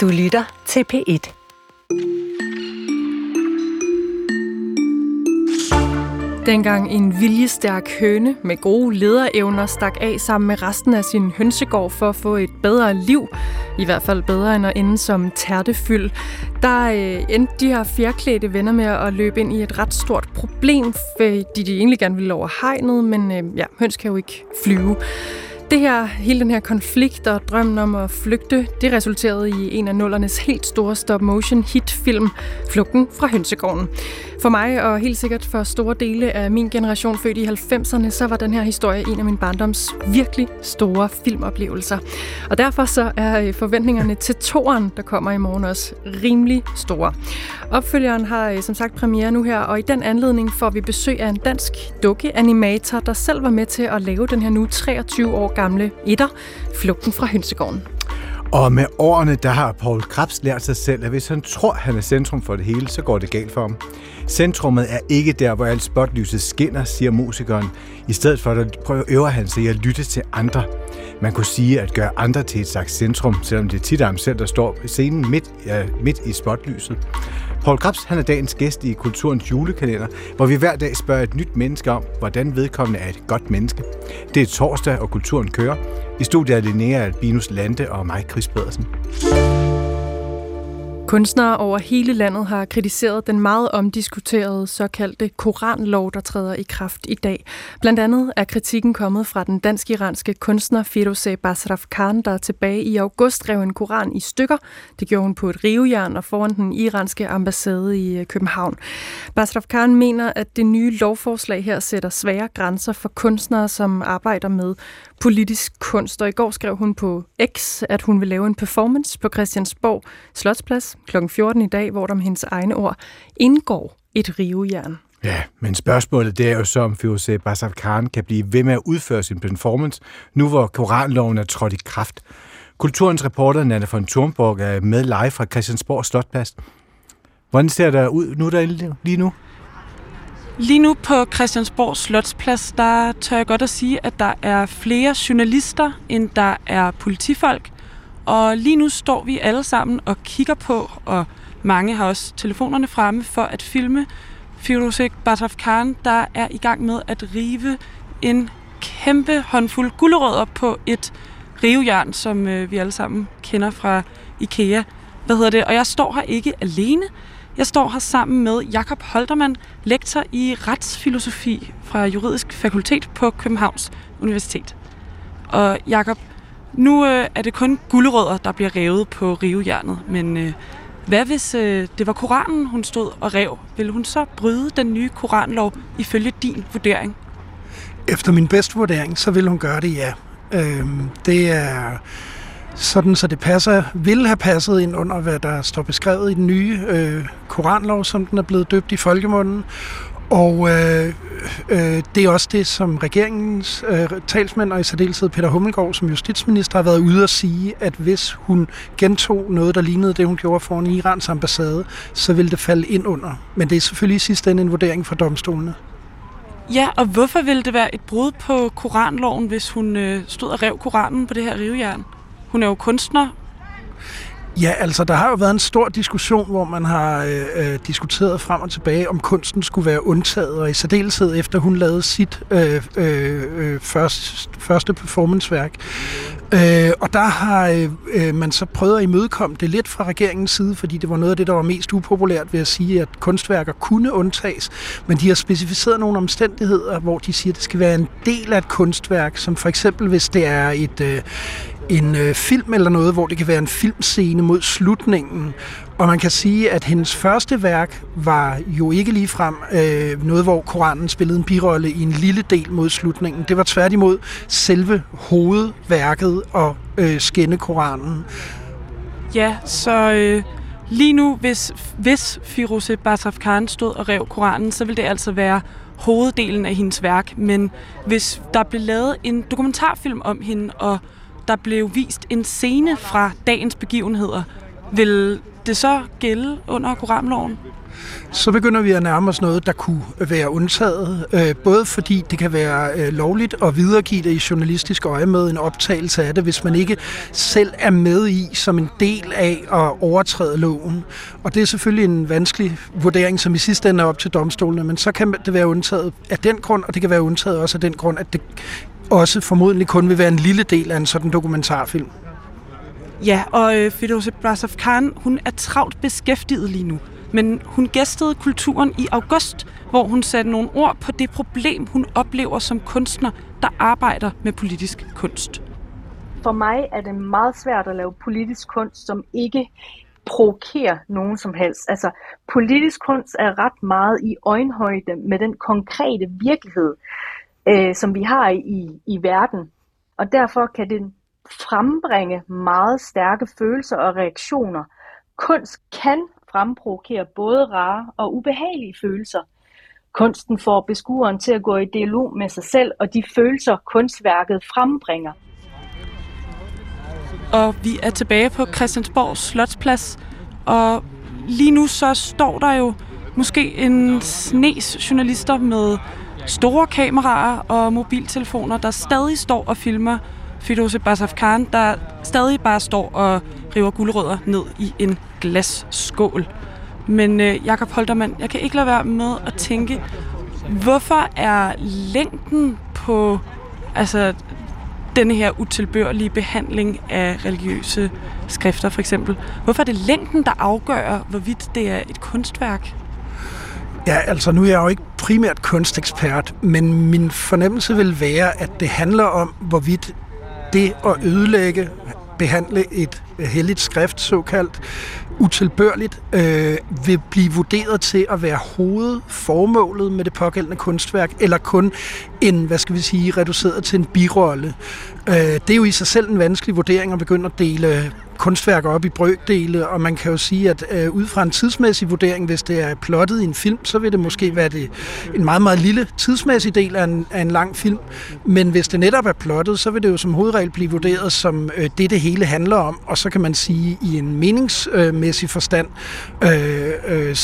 Du lytter til P1. Dengang en viljestærk høne med gode lederevner stak af sammen med resten af sin hønsegård for at få et bedre liv, i hvert fald bedre end at ende som tærtefyld, der øh, endte de her fjerklædte venner med at løbe ind i et ret stort problem, fordi de egentlig gerne ville over hegnet, men øh, ja, høns kan jo ikke flyve. Det her, hele den her konflikt og drømmen om at flygte, det resulterede i en af nullernes helt store stop-motion hitfilm, Flugten fra Hønsegården. For mig, og helt sikkert for store dele af min generation født i 90'erne, så var den her historie en af min barndoms virkelig store filmoplevelser. Og derfor så er øh, forventningerne til toren, der kommer i morgen også rimelig store. Opfølgeren har øh, som sagt premiere nu her, og i den anledning får vi besøg af en dansk dukkeanimator, der selv var med til at lave den her nu 23 år gamle etter, Flugten fra Hønsegården. Og med årene, der har Paul Krabs lært sig selv, at hvis han tror, han er centrum for det hele, så går det galt for ham. Centrummet er ikke der, hvor alt spotlyset skinner, siger musikeren. I stedet for, at prøver øver han sig at lytte til andre. Man kunne sige at gøre andre til et slags centrum, selvom det tit er ham selv, der står på scenen midt, ja, midt i spotlyset. Paul Krebs han er dagens gæst i Kulturens julekalender, hvor vi hver dag spørger et nyt menneske om, hvordan vedkommende er et godt menneske. Det er torsdag, og Kulturen kører. I studiet er Linnea Albinus Lande og mig, Chris Pedersen. Kunstnere over hele landet har kritiseret den meget omdiskuterede såkaldte koranlov, der træder i kraft i dag. Blandt andet er kritikken kommet fra den dansk-iranske kunstner Firouzeh Basraf Khan, der tilbage i august rev en koran i stykker. Det gjorde hun på et rivejern og foran den iranske ambassade i øh, København. Basraf Khan mener, at det nye lovforslag her sætter svære grænser for kunstnere, som arbejder med politisk kunst. Og i går skrev hun på X, at hun vil lave en performance på Christiansborg Slotsplads kl. 14 i dag, hvor der med hendes egne ord indgår et rivejern. Ja, men spørgsmålet det er jo så, om Firouzeh Basaf Khan kan blive ved med at udføre sin performance, nu hvor koranloven er trådt i kraft. Kulturens reporter Nana von Thornborg er med live fra Christiansborg Slotplads. Hvordan ser der ud nu der lige nu? Lige nu på Christiansborg Slotsplads, der tør jeg godt at sige, at der er flere journalister, end der er politifolk. Og lige nu står vi alle sammen og kigger på, og mange har også telefonerne fremme for at filme Firuzeh Bataf Khan, der er i gang med at rive en kæmpe håndfuld gulerødder på et rivejern, som øh, vi alle sammen kender fra IKEA. Hvad hedder det? Og jeg står her ikke alene. Jeg står her sammen med Jakob Holtermann, lektor i retsfilosofi fra Juridisk Fakultet på Københavns Universitet. Og Jakob, nu øh, er det kun guldrødder, der bliver revet på rivejernet, men øh, hvad hvis øh, det var Koranen, hun stod og rev? Vil hun så bryde den nye koranlov ifølge din vurdering? Efter min bedste vurdering, så vil hun gøre det, ja. Øhm, det er sådan så det passer, vil have passet ind under, hvad der står beskrevet i den nye øh, koranlov, som den er blevet døbt i folkemunden. Og øh, øh, det er også det, som regeringens øh, talsmænd, og i særdeleshed Peter Hummelgaard som justitsminister, har været ude at sige, at hvis hun gentog noget, der lignede det, hun gjorde foran Irans ambassade, så ville det falde ind under. Men det er selvfølgelig i sidste ende en vurdering fra domstolene. Ja, og hvorfor ville det være et brud på koranloven, hvis hun øh, stod og rev koranen på det her rivejern? Hun er jo kunstner. Ja, altså der har jo været en stor diskussion, hvor man har øh, øh, diskuteret frem og tilbage, om kunsten skulle være undtaget, og i særdeleshed efter hun lavede sit øh, øh, øh først, første, performanceværk. Øh, og der har øh, øh, man så prøvet at imødekomme det lidt fra regeringens side, fordi det var noget af det, der var mest upopulært ved at sige, at kunstværker kunne undtages, men de har specificeret nogle omstændigheder, hvor de siger, at det skal være en del af et kunstværk, som for eksempel hvis det er et, øh, en øh, film eller noget, hvor det kan være en filmscene mod slutningen. Og man kan sige, at hendes første værk var jo ikke lige frem øh, noget, hvor Koranen spillede en birolle i en lille del mod slutningen. Det var tværtimod selve hovedværket og øh, skænde Koranen. Ja, så øh, lige nu, hvis, hvis Firouzeh Basraf Khan stod og rev Koranen, så ville det altså være hoveddelen af hendes værk. Men hvis der blev lavet en dokumentarfilm om hende, og der blev vist en scene fra dagens begivenheder. Vil det så gælde under koranloven? så begynder vi at nærme os noget, der kunne være undtaget. Øh, både fordi det kan være øh, lovligt at videregive det i journalistisk øje med en optagelse af det, hvis man ikke selv er med i som en del af at overtræde loven. Og det er selvfølgelig en vanskelig vurdering, som i sidste ende er op til domstolene, men så kan det være undtaget af den grund, og det kan være undtaget også af den grund, at det også formodentlig kun vil være en lille del af en sådan dokumentarfilm. Ja, og øh, Firoze Brasov Khan, hun er travlt beskæftiget lige nu. Men hun gæstede kulturen i august, hvor hun satte nogle ord på det problem, hun oplever som kunstner, der arbejder med politisk kunst. For mig er det meget svært at lave politisk kunst, som ikke provokerer nogen som helst. Altså, politisk kunst er ret meget i øjenhøjde med den konkrete virkelighed, øh, som vi har i, i verden. Og derfor kan det frembringe meget stærke følelser og reaktioner. Kunst kan fremprovokere både rare og ubehagelige følelser. Kunsten får beskueren til at gå i dialog med sig selv og de følelser, kunstværket frembringer. Og vi er tilbage på Christiansborg Slotsplads, og lige nu så står der jo måske en snes journalister med store kameraer og mobiltelefoner, der stadig står og filmer Fidose Basafkan, der stadig bare står og river guldrødder ned i en glasskål. Men øh, Jakob Holtermann, jeg kan ikke lade være med at tænke, hvorfor er længden på altså, denne her utilbørlige behandling af religiøse skrifter for eksempel, hvorfor er det længden, der afgør, hvorvidt det er et kunstværk? Ja, altså nu er jeg jo ikke primært kunstekspert, men min fornemmelse vil være, at det handler om, hvorvidt det at ødelægge, behandle et helligt skrift, såkaldt utilbørligt, øh, vil blive vurderet til at være hovedformålet med det pågældende kunstværk, eller kun en, hvad skal vi sige, reduceret til en birolle. Øh, det er jo i sig selv en vanskelig vurdering at begynde at dele kunstværker op i brøkdele, og man kan jo sige, at øh, ud fra en tidsmæssig vurdering, hvis det er plottet i en film, så vil det måske være det, en meget, meget lille tidsmæssig del af en, af en lang film. Men hvis det netop er plottet, så vil det jo som hovedregel blive vurderet som øh, det, det hele handler om, og så kan man sige i en meningsmæssig forstand, øh, øh,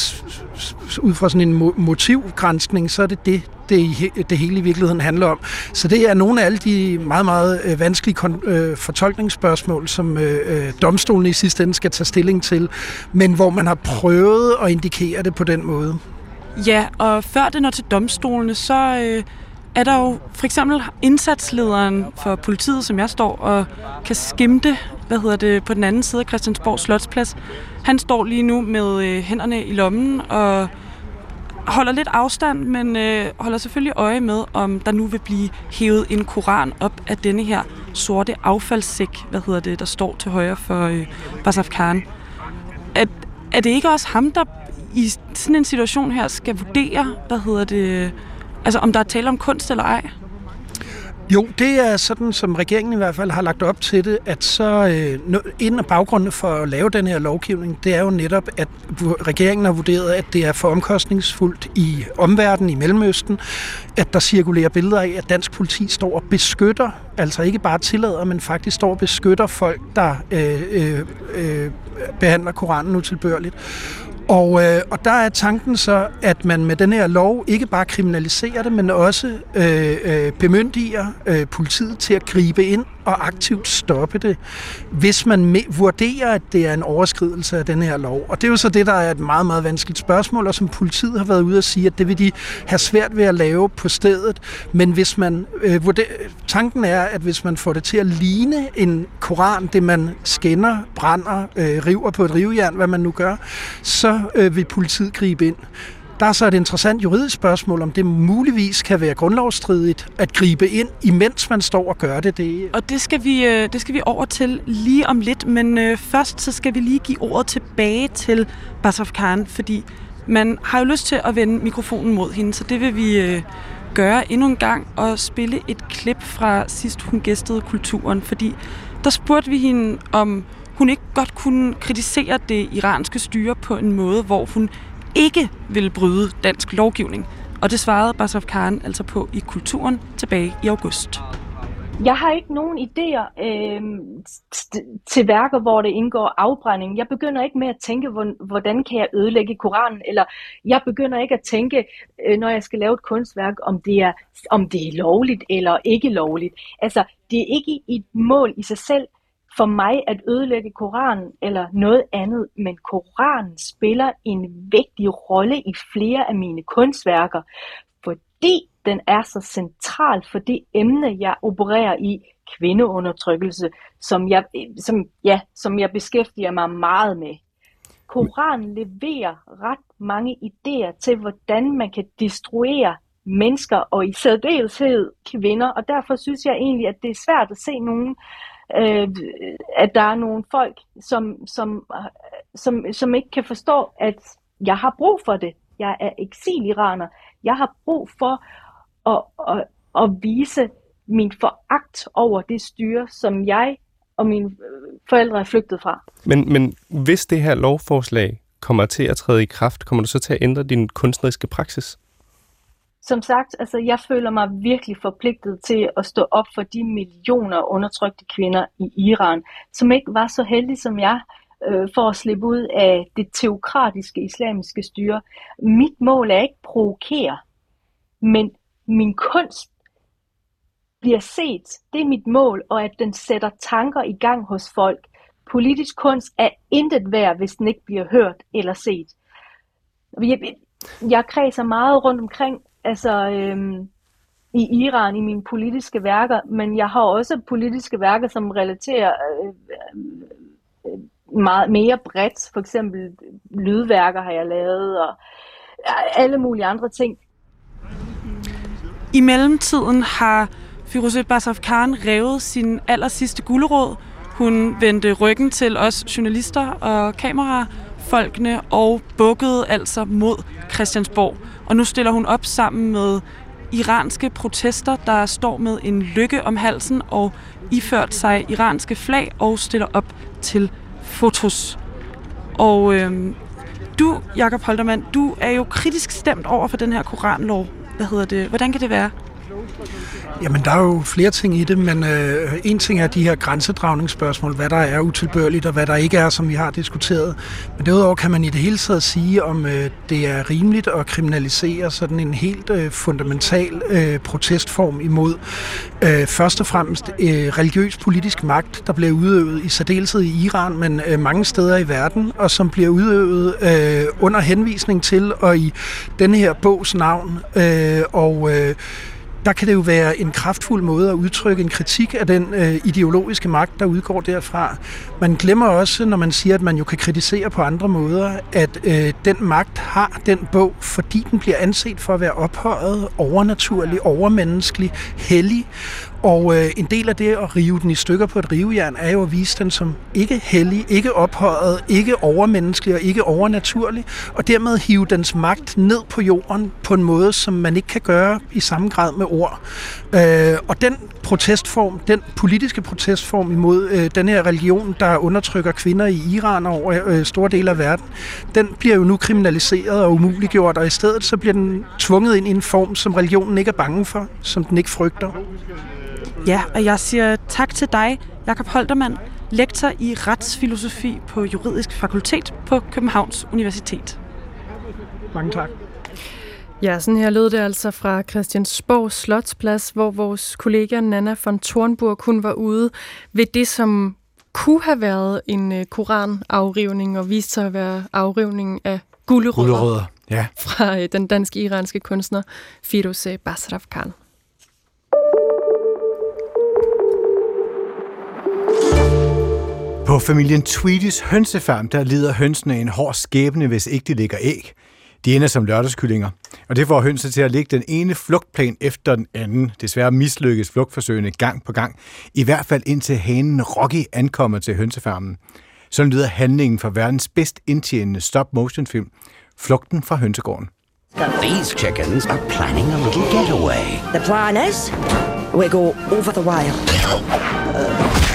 ud fra sådan en motivgrænsning, så er det det, det, det hele i virkeligheden handler om. Så det er nogle af alle de meget, meget øh, vanskelige øh, fortolkningsspørgsmål, som øh, øh domstolen i sidste ende skal tage stilling til, men hvor man har prøvet at indikere det på den måde. Ja, og før det når til domstolene, så øh, er der jo for eksempel indsatslederen for politiet, som jeg står og kan skimte, hvad hedder det, på den anden side af Christiansborg Slotsplads. Han står lige nu med øh, hænderne i lommen og holder lidt afstand, men øh, holder selvfølgelig øje med, om der nu vil blive hævet en koran op af denne her sorte affaldssæk, hvad hedder det, der står til højre for øh, Basaf Khan. Er, er det ikke også ham, der i sådan en situation her skal vurdere, hvad hedder det, altså om der er tale om kunst eller ej? Jo, det er sådan, som regeringen i hvert fald har lagt op til det, at så øh, en af baggrundene for at lave den her lovgivning, det er jo netop, at regeringen har vurderet, at det er for omkostningsfuldt i omverdenen i Mellemøsten, at der cirkulerer billeder af, at dansk politi står og beskytter, altså ikke bare tillader, men faktisk står og beskytter folk, der øh, øh, øh, behandler Koranen utilbørligt. Og, øh, og der er tanken så, at man med den her lov ikke bare kriminaliserer det, men også øh, øh, bemyndiger øh, politiet til at gribe ind og aktivt stoppe det, hvis man vurderer, at det er en overskridelse af den her lov. Og det er jo så det, der er et meget, meget vanskeligt spørgsmål, og som politiet har været ude at sige, at det vil de have svært ved at lave på stedet. Men hvis man øh, vurderer, tanken er, at hvis man får det til at ligne en koran, det man skænder, brænder, øh, river på et rivejern, hvad man nu gør, så øh, vil politiet gribe ind. Der er så et interessant juridisk spørgsmål, om det muligvis kan være grundlovsstridigt at gribe ind, imens man står og gør det. det... Og det skal, vi, øh, det skal vi over til lige om lidt, men øh, først så skal vi lige give ordet tilbage til Basaf Khan, fordi man har jo lyst til at vende mikrofonen mod hende, så det vil vi øh, gøre endnu en gang og spille et klip fra sidst hun gæstede kulturen, fordi der spurgte vi hende, om hun ikke godt kunne kritisere det iranske styre på en måde, hvor hun ikke ville bryde dansk lovgivning. Og det svarede Basraf Khan altså på i Kulturen tilbage i august. Jeg har ikke nogen idéer øh, til værker, hvor det indgår afbrænding. Jeg begynder ikke med at tænke, hvordan kan jeg ødelægge Koranen, eller jeg begynder ikke at tænke, øh, når jeg skal lave et kunstværk, om det, er, om det er lovligt eller ikke lovligt. Altså, det er ikke et mål i sig selv for mig at ødelægge Koranen eller noget andet, men Koranen spiller en vigtig rolle i flere af mine kunstværker, fordi den er så central for det emne, jeg opererer i, kvindeundertrykkelse, som jeg, som, ja, som jeg beskæftiger mig meget med. Koranen leverer ret mange idéer til, hvordan man kan destruere mennesker, og i særdeleshed kvinder, og derfor synes jeg egentlig, at det er svært at se nogen, øh, Øh, at der er nogle folk, som, som, som, som ikke kan forstå, at jeg har brug for det. Jeg er eksiliraner. Jeg har brug for at, at, at vise min foragt over det styre, som jeg og mine forældre er flygtet fra. Men, men hvis det her lovforslag kommer til at træde i kraft, kommer du så til at ændre din kunstneriske praksis? Som sagt, altså jeg føler mig virkelig forpligtet til at stå op for de millioner undertrykte kvinder i Iran, som ikke var så heldige som jeg, øh, for at slippe ud af det teokratiske islamiske styre. Mit mål er ikke provokere, men min kunst bliver set. Det er mit mål, og at den sætter tanker i gang hos folk. Politisk kunst er intet værd, hvis den ikke bliver hørt eller set. Jeg, jeg kredser meget rundt omkring, altså øhm, i Iran, i mine politiske værker, men jeg har også politiske værker, som relaterer øh, øh, meget mere bredt. For eksempel lydværker har jeg lavet, og alle mulige andre ting. I mellemtiden har Firouzeh Basaf Khan revet sin aller sidste gulerod. Hun vendte ryggen til os journalister og kamerafolkene og bukkede altså mod Christiansborg. Og nu stiller hun op sammen med iranske protester, der står med en lykke om halsen og iført sig iranske flag og stiller op til fotos. Og øhm, du, Jakob Holtermann, du er jo kritisk stemt over for den her koranlov. Hvad hedder det? Hvordan kan det være? Jamen, der er jo flere ting i det, men øh, en ting er de her grænsedragningsspørgsmål, hvad der er utilbørligt og hvad der ikke er, som vi har diskuteret. Men derudover kan man i det hele taget sige, om øh, det er rimeligt at kriminalisere sådan en helt øh, fundamental øh, protestform imod øh, først og fremmest øh, religiøs politisk magt, der bliver udøvet i særdeleshed i Iran, men øh, mange steder i verden, og som bliver udøvet øh, under henvisning til og i denne her bogs navn. Øh, og øh, der kan det jo være en kraftfuld måde at udtrykke en kritik af den øh, ideologiske magt, der udgår derfra. Man glemmer også, når man siger, at man jo kan kritisere på andre måder, at øh, den magt har den bog, fordi den bliver anset for at være ophøjet, overnaturlig, overmenneskelig, hellig, og øh, en del af det at rive den i stykker på et rivejern er jo at vise den som ikke hellig, ikke ophøjet, ikke overmenneskelig og ikke overnaturlig, og dermed hive dens magt ned på jorden på en måde, som man ikke kan gøre i samme grad med ord. Øh, og den protestform, den politiske protestform imod øh, den her religion, der undertrykker kvinder i Iran og over øh, store dele af verden, den bliver jo nu kriminaliseret og umuliggjort, og i stedet så bliver den tvunget ind i en form, som religionen ikke er bange for, som den ikke frygter. Ja, og jeg siger tak til dig, Jakob Holtermann, lektor i retsfilosofi på Juridisk Fakultet på Københavns Universitet. Mange tak. Ja, sådan her lød det altså fra Christiansborg Slotsplads, hvor vores kollega Nana von Thornburg kun var ude ved det, som kunne have været en uh, koranafrivning og viste sig at være afrivning af gulderødder, gulderødder ja. fra uh, den danske-iranske kunstner Firouzeh Basrafkan. På familien Tweedys hønsefarm, der lider hønsene en hård skæbne, hvis ikke de lægger æg. De ender som lørdagskyllinger, og det får hønse til at lægge den ene flugtplan efter den anden. Desværre mislykkes flugtforsøgene gang på gang, i hvert fald indtil hanen Rocky ankommer til hønsefarmen. Så lyder handlingen for verdens bedst indtjenende stop-motion-film, Flugten fra hønsegården. These chickens are planning a little getaway. The plan is, we go over the wire.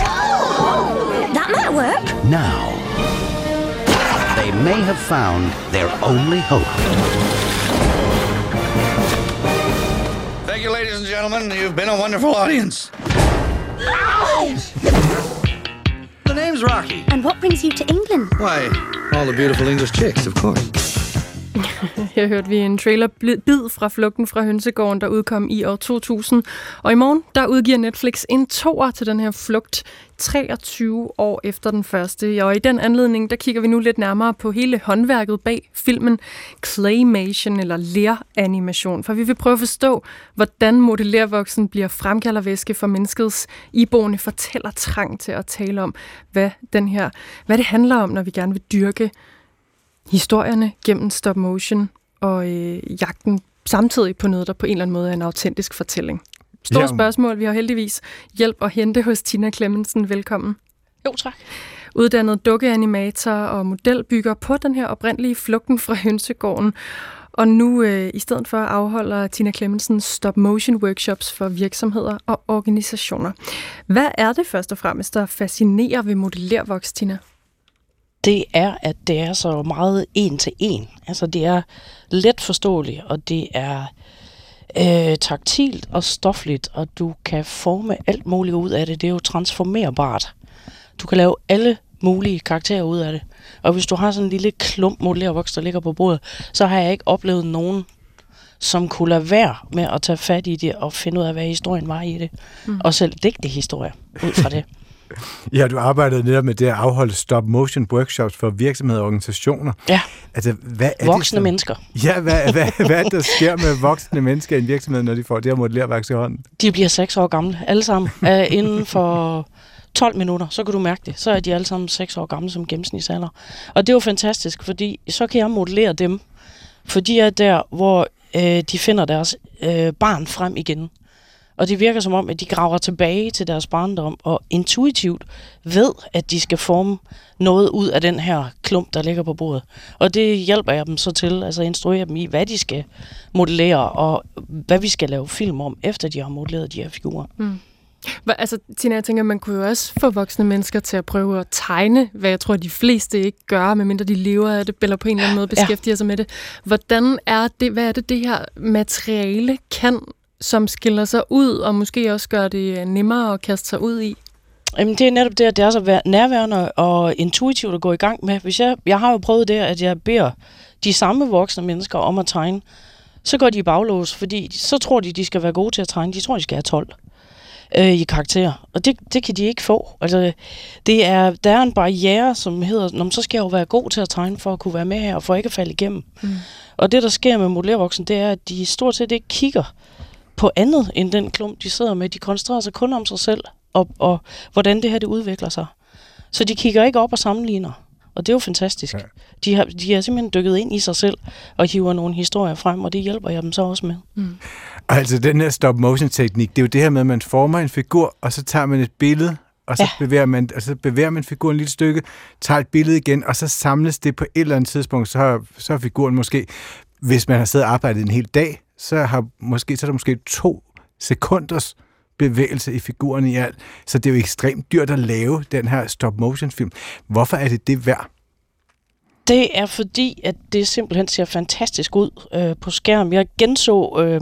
That might work. Now, they may have found their only hope. Thank you, ladies and gentlemen. You've been a wonderful audience. The name's Rocky. And what brings you to England? Why, all the beautiful English chicks, of course. Her hørte vi en trailer bid fra Flugten fra Hønsegården, der udkom i år 2000. Og i morgen, der udgiver Netflix en toer til den her flugt, 23 år efter den første. Og i den anledning, der kigger vi nu lidt nærmere på hele håndværket bag filmen Claymation eller læranimation. For vi vil prøve at forstå, hvordan modellervoksen bliver fremkaldervæske for menneskets iboende fortæller trang til at tale om, hvad, den her, hvad det handler om, når vi gerne vil dyrke historierne gennem stop motion og øh, jagten samtidig på noget, der på en eller anden måde er en autentisk fortælling. Stort ja. spørgsmål. Vi har heldigvis hjælp at hente hos Tina Clemmensen. Velkommen. Jo, tak. Uddannet dukkeanimator og modelbygger på den her oprindelige flugten fra Hønsegården. Og nu øh, i stedet for afholder Tina Clemmensen stop motion workshops for virksomheder og organisationer. Hvad er det først og fremmest, der fascinerer ved modellervoks, Tina? Det er, at det er så meget en til en. Altså det er let forståeligt, og det er øh, taktilt og stofligt, og du kan forme alt muligt ud af det. Det er jo transformerbart. Du kan lave alle mulige karakterer ud af det. Og hvis du har sådan en lille klump modellervoks, der ligger på bordet, så har jeg ikke oplevet nogen, som kunne lade være med at tage fat i det og finde ud af, hvad historien var i det. Mm. Og selv digte historier ud fra det. Ja, du arbejdede netop med det at afholde stop-motion workshops for virksomheder og organisationer. Ja, altså, hvad er voksne det, mennesker. Ja, hvad, hvad, hvad der sker med voksne mennesker i en virksomhed, når de får det her modellerværks i hånden? De bliver seks år gamle, alle sammen. inden for 12 minutter, så kan du mærke det. Så er de alle sammen 6 år gamle som gennemsnitsalder. Og det er jo fantastisk, fordi så kan jeg modellere dem. For de er der, hvor øh, de finder deres øh, barn frem igen. Og det virker som om, at de graver tilbage til deres barndom og intuitivt ved, at de skal forme noget ud af den her klump, der ligger på bordet. Og det hjælper jeg dem så til, altså instruere dem i, hvad de skal modellere og hvad vi skal lave film om, efter de har modelleret de her figurer. Mm. Altså, Tina, jeg tænker, man kunne jo også få voksne mennesker til at prøve at tegne, hvad jeg tror, de fleste ikke gør, medmindre de lever af det, eller på en eller anden måde beskæftiger ja. sig med det. Hvordan er det, hvad er det, det her materiale kan som skiller sig ud, og måske også gør det nemmere at kaste sig ud i? Jamen, det er netop det, at det er så nærværende og intuitivt at gå i gang med. Hvis jeg, jeg har jo prøvet det, at jeg beder de samme voksne mennesker om at tegne, så går de i baglås, fordi så tror de, de skal være gode til at tegne. De tror, de skal have 12 øh, i karakter. Og det, det kan de ikke få. Altså, det er, der er en barriere, som hedder, så skal jeg jo være god til at tegne for at kunne være med her, og for ikke at falde igennem. Mm. Og det, der sker med modellervoksen, det er, at de stort set ikke kigger på andet end den klump, de sidder med. De koncentrerer sig kun om sig selv, og, og hvordan det her det udvikler sig. Så de kigger ikke op og sammenligner. Og det er jo fantastisk. Ja. De, har, de har simpelthen dykket ind i sig selv og hiver nogle historier frem, og det hjælper jeg dem så også med. Mm. Altså den her stop-motion-teknik, det er jo det her med, at man former en figur, og så tager man et billede, og så, ja. bevæger man, og så bevæger man figuren et lille stykke, tager et billede igen, og så samles det på et eller andet tidspunkt, så har, så har figuren måske, hvis man har siddet og arbejdet en hel dag, så, har måske, så er der måske to sekunders bevægelse i figuren i alt. Så det er jo ekstremt dyrt at lave den her stop-motion-film. Hvorfor er det det værd? Det er fordi, at det simpelthen ser fantastisk ud øh, på skærm. Jeg genså øh,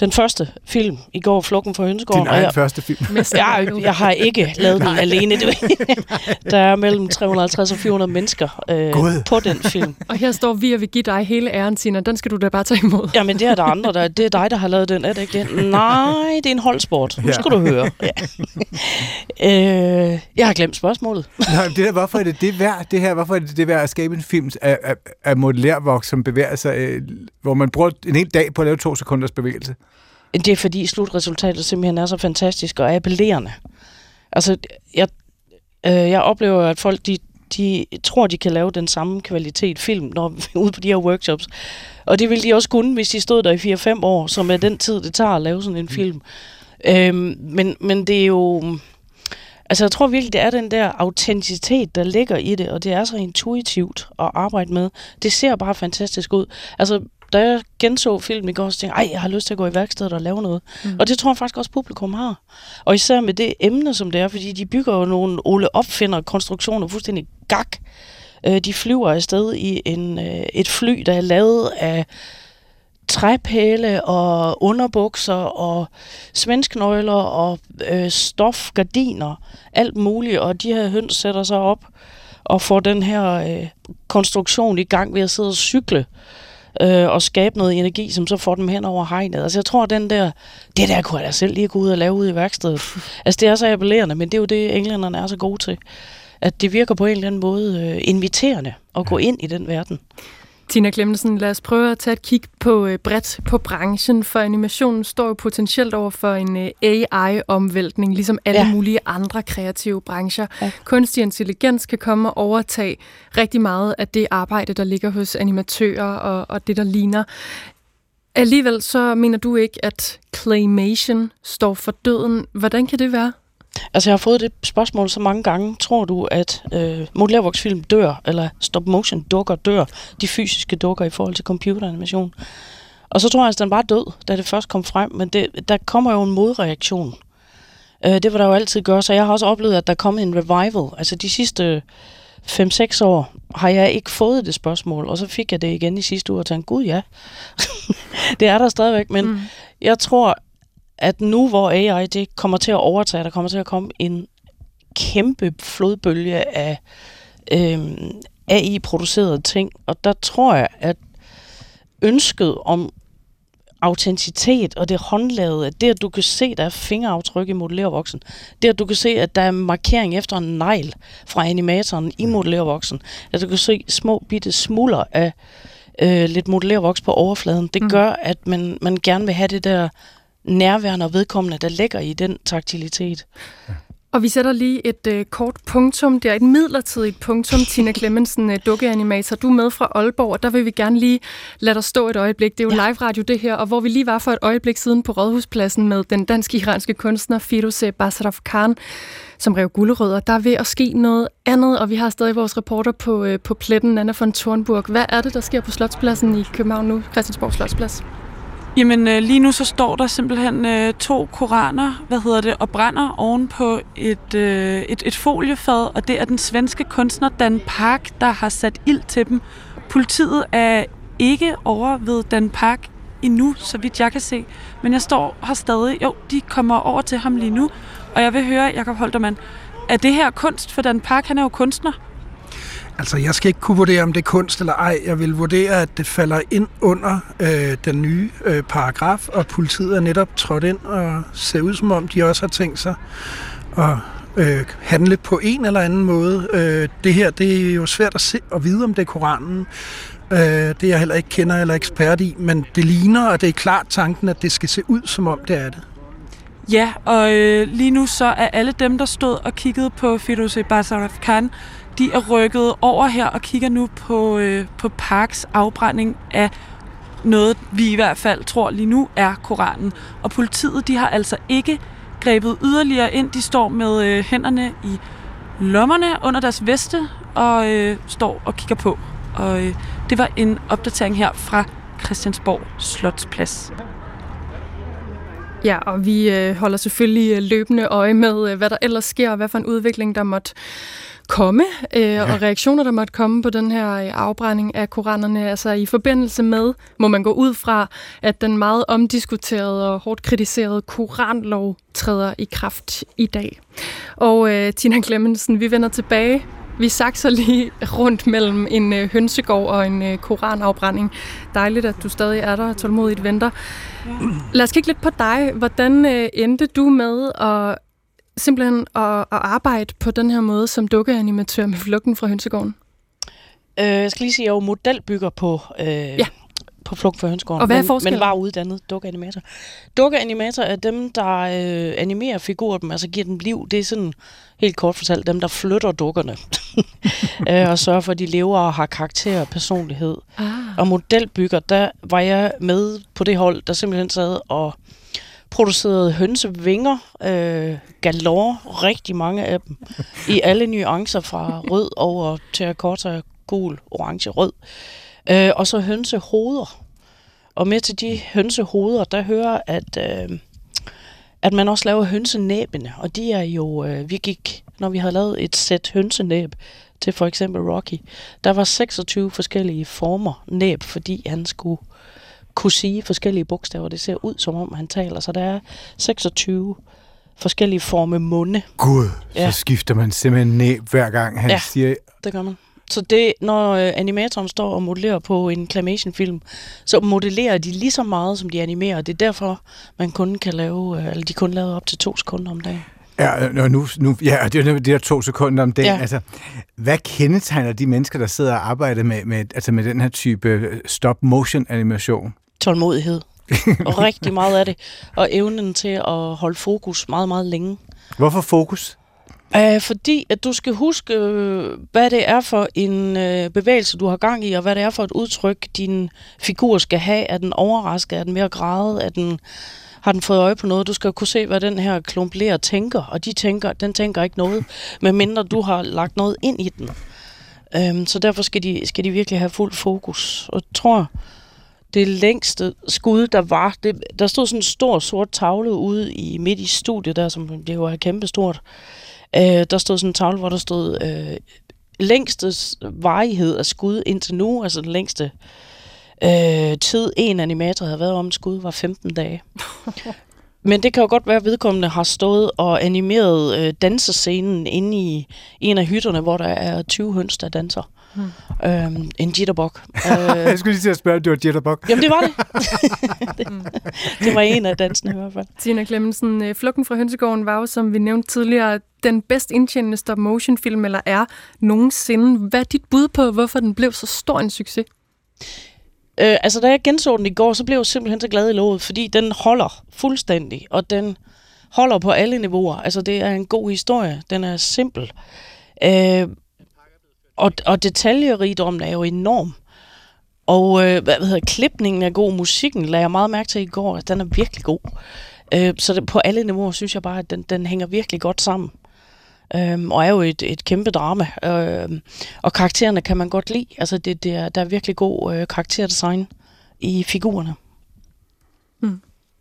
den første film i går, Flukken for Hønsegården. Din egen jeg, første film? jeg, jeg har ikke lavet den alene. der er mellem 350 og 400 mennesker øh, på den film. Og her står vi og vil give dig hele æren, Tina. Den skal du da bare tage imod. Jamen, det er der andre. Der, det er dig, der har lavet den, er det ikke det? Nej, det er en holdsport. Nu skal ja. du høre. Ja. øh, jeg har glemt spørgsmålet. Nej, det der, hvorfor er det det værd, det her? Hvorfor er det det værd at skabe en film af, af, af modellervoks, som bevæger sig, øh, hvor man bruger en hel dag på at lave to sekunders bevægelse? Det er fordi slutresultatet simpelthen er så fantastisk og appellerende. Altså, jeg, øh, jeg oplever, at folk de, de tror, de kan lave den samme kvalitet film, når vi er ude på de her workshops. Og det ville de også kunne, hvis de stod der i 4-5 år, som er den tid, det tager at lave sådan en film. Øhm, men, men det er jo... Altså, jeg tror virkelig, det er den der autenticitet, der ligger i det, og det er så intuitivt at arbejde med. Det ser bare fantastisk ud. Altså, da jeg genså film i går, så tænkte jeg, jeg har lyst til at gå i værkstedet og lave noget. Mm. Og det tror jeg faktisk også, publikum har. Og især med det emne, som det er, fordi de bygger jo nogle Ole opfinder konstruktioner fuldstændig gak. Øh, de flyver afsted i en, øh, et fly, der er lavet af træpæle og underbukser og svensknøgler og øh, stofgardiner, alt muligt, og de her høns sætter sig op og får den her øh, konstruktion i gang ved at sidde og cykle øh, og skabe noget energi, som så får dem hen over hegnet. Altså jeg tror, den der, det der kunne jeg da selv lige gå ud og lave ude i værkstedet. Altså det er så appellerende, men det er jo det, englænderne er så gode til. At det virker på en eller anden måde øh, inviterende at gå ind i den verden. Tina Klemmensen, lad os prøve at tage et kig på øh, bredt på branchen, for animationen står jo potentielt over for en øh, AI-omvæltning, ligesom alle ja. mulige andre kreative brancher. Ja. Kunstig intelligens kan komme og overtage rigtig meget af det arbejde, der ligger hos animatører og, og det, der ligner. Alligevel så mener du ikke, at claymation står for døden. Hvordan kan det være? Altså, jeg har fået det spørgsmål så mange gange. Tror du, at øh, modellervoksfilm dør, eller stop-motion dukker dør, de fysiske dukker i forhold til computeranimation? Og så tror jeg, at den bare død, da det først kom frem. Men det, der kommer jo en modreaktion. Øh, det var der jo altid gøre, så jeg har også oplevet, at der kom en revival. Altså de sidste 5-6 år har jeg ikke fået det spørgsmål, og så fik jeg det igen i sidste uge og tænkte, gud ja, det er der stadigvæk, men mm. jeg tror, at nu hvor AI det kommer til at overtage, der kommer til at komme en kæmpe flodbølge af øhm, AI-producerede ting, og der tror jeg, at ønsket om autenticitet og det håndlavede, det at du kan se, der er fingeraftryk i modellervoksen, det at du kan se, at der er markering efter en negl fra animatoren i modellervoksen, at du kan se små bitte smuller af øh, lidt modellervoks på overfladen, det mm. gør, at man, man gerne vil have det der nærværende og vedkommende, der ligger i den taktilitet. Og vi sætter lige et øh, kort punktum. Det er et midlertidigt punktum, Tina Clemmensen, øh, dukkeanimator. Du er med fra Aalborg, og der vil vi gerne lige lade dig stå et øjeblik. Det er jo ja. live radio det her, og hvor vi lige var for et øjeblik siden på Rådhuspladsen med den dansk-iranske kunstner Firoze Basaraf Khan, som rev gulderødder. Der er ved at ske noget andet, og vi har stadig vores reporter på, øh, på pletten, Anna von Thornburg. Hvad er det, der sker på Slotspladsen i København nu, Christiansborg Slotsplads? Jamen øh, lige nu så står der simpelthen øh, to koraner, hvad hedder det, og brænder oven på et, øh, et, et foliefad, og det er den svenske kunstner Dan Park, der har sat ild til dem. Politiet er ikke over ved Dan Park endnu, så vidt jeg kan se, men jeg står her stadig. Jo, de kommer over til ham lige nu, og jeg vil høre, Jakob Holtermann, er det her kunst? For Dan Park, han er jo kunstner. Altså, jeg skal ikke kunne vurdere, om det er kunst eller ej. Jeg vil vurdere, at det falder ind under øh, den nye øh, paragraf, og politiet er netop trådt ind og ser ud, som om de også har tænkt sig at øh, handle på en eller anden måde. Øh, det her, det er jo svært at, se, at vide, om det er Koranen. Øh, det er jeg heller ikke kender eller ekspert i, men det ligner, og det er klart tanken, at det skal se ud, som om det er det. Ja, og øh, lige nu så er alle dem, der stod og kiggede på Firoze Basaraf Khan, de er rykket over her og kigger nu på, øh, på Parks afbrænding af noget, vi i hvert fald tror lige nu er Koranen. Og politiet, de har altså ikke grebet yderligere ind. De står med øh, hænderne i lommerne under deres veste og øh, står og kigger på. Og øh, det var en opdatering her fra Christiansborg Slotsplads. Ja, og vi øh, holder selvfølgelig øh, løbende øje med, øh, hvad der ellers sker, og hvad for en udvikling, der måtte komme, øh, ja. og reaktioner, der måtte komme på den her øh, afbrænding af koranerne, altså i forbindelse med, må man gå ud fra, at den meget omdiskuterede og hårdt kritiserede koranlov træder i kraft i dag. Og øh, Tina Clemmensen, vi vender tilbage vi sakser lige rundt mellem en øh, hønsegård og en øh, koranafbrænding. Dejligt, at du stadig er der og tålmodigt venter. Lad os kigge lidt på dig. Hvordan øh, endte du med at simpelthen at, at arbejde på den her måde som dukkeanimatør med flugten fra hønsegården? Øh, jeg skal lige sige, at jeg er jo modelbygger på, øh, ja. på Flugt fra hønsegården. Og hvad er? Men, men var uddannet dukkeanimator. Dukkeanimator er dem, der øh, animerer figurer dem, altså giver dem liv. Det er sådan, helt kort fortalt, dem, der flytter dukkerne. øh, og sørger for, at de lever og har karakter og personlighed. Ah. Og modelbygger, der var jeg med på det hold, der simpelthen sad og produceret hønsevinger, øh, galore, rigtig mange af dem, i alle nuancer fra rød over terracotta, gul, orange, rød. Øh, og så hønsehoveder. Og med til de hønsehoveder, der hører, at, øh, at man også laver hønsenæbene. Og de er jo, øh, vi gik, når vi havde lavet et sæt hønsenæb til for eksempel Rocky, der var 26 forskellige former næb, fordi han skulle kunne sige forskellige bogstaver. Det ser ud, som om han taler. Så der er 26 forskellige former munde. Gud, Ja. så skifter man simpelthen næb hver gang, han Ja. siger... Det gør man. Så det, når øh, animatoren står og modellerer på en claymation-film, så modellerer de lige så meget, som de animerer. Det er derfor, man kun kan lave, øh, eller de kun laver op til to sekunder om dagen. Ja, og nu, nu, ja, det er jo de der to sekunder om dagen. Ja. Altså, hvad kendetegner de mennesker, der sidder og arbejder med, med, altså med den her type stop-motion-animation? Tålmodighed. og rigtig meget af det. Og evnen til at holde fokus meget, meget længe. Hvorfor fokus? Uh, fordi at du skal huske, øh, hvad det er for en øh, bevægelse, du har gang i, og hvad det er for et udtryk, din figur skal have. Er den overrasket? Er den mere grædet? Er den, har den fået øje på noget? Du skal kunne se, hvad den her klumpler tænker, og de tænker, den tænker ikke noget, medmindre du har lagt noget ind i den. Um, så derfor skal de, skal de virkelig have fuld fokus. Og tror, det længste skud, der var, det, der stod sådan en stor sort tavle ude i midt i studiet der, som det jo er kæmpestort. Øh, der stod sådan en tavle, hvor der stod øh, længste varighed af skud indtil nu, altså den længste øh, tid, en animator havde været om skud, var 15 dage. Men det kan jo godt være, at vedkommende har stået og animeret øh, dansescenen inde i en af hytterne, hvor der er 20 høns, der danser. Hmm. Øhm, en jitterbug. øh, Jeg skulle lige til at spørge, om det var Jitterbug. jamen, det var det. det. Det var en af dansene i hvert fald. Tina Clemmensen, øh, Flugten fra Hønsegården var jo, som vi nævnte tidligere, den bedst indtjenende stop-motion-film, eller er nogensinde. Hvad er dit bud på, hvorfor den blev så stor en succes? Øh, altså, da jeg genså den i går, så blev jeg simpelthen så glad i låget, fordi den holder fuldstændig, og den holder på alle niveauer. Altså, det er en god historie. Den er simpel. Øh, og, og detaljerigdommen er jo enorm. Og øh, hvad hedder, klipningen er god, musikken lagde jeg meget mærke til i går, at den er virkelig god. Øh, så det, på alle niveauer synes jeg bare, at den, den hænger virkelig godt sammen. Øhm, og er jo et, et kæmpe drama. Øhm, og karaktererne kan man godt lide. Altså, det, det er, der er virkelig god øh, karakterdesign i figurerne. Mm.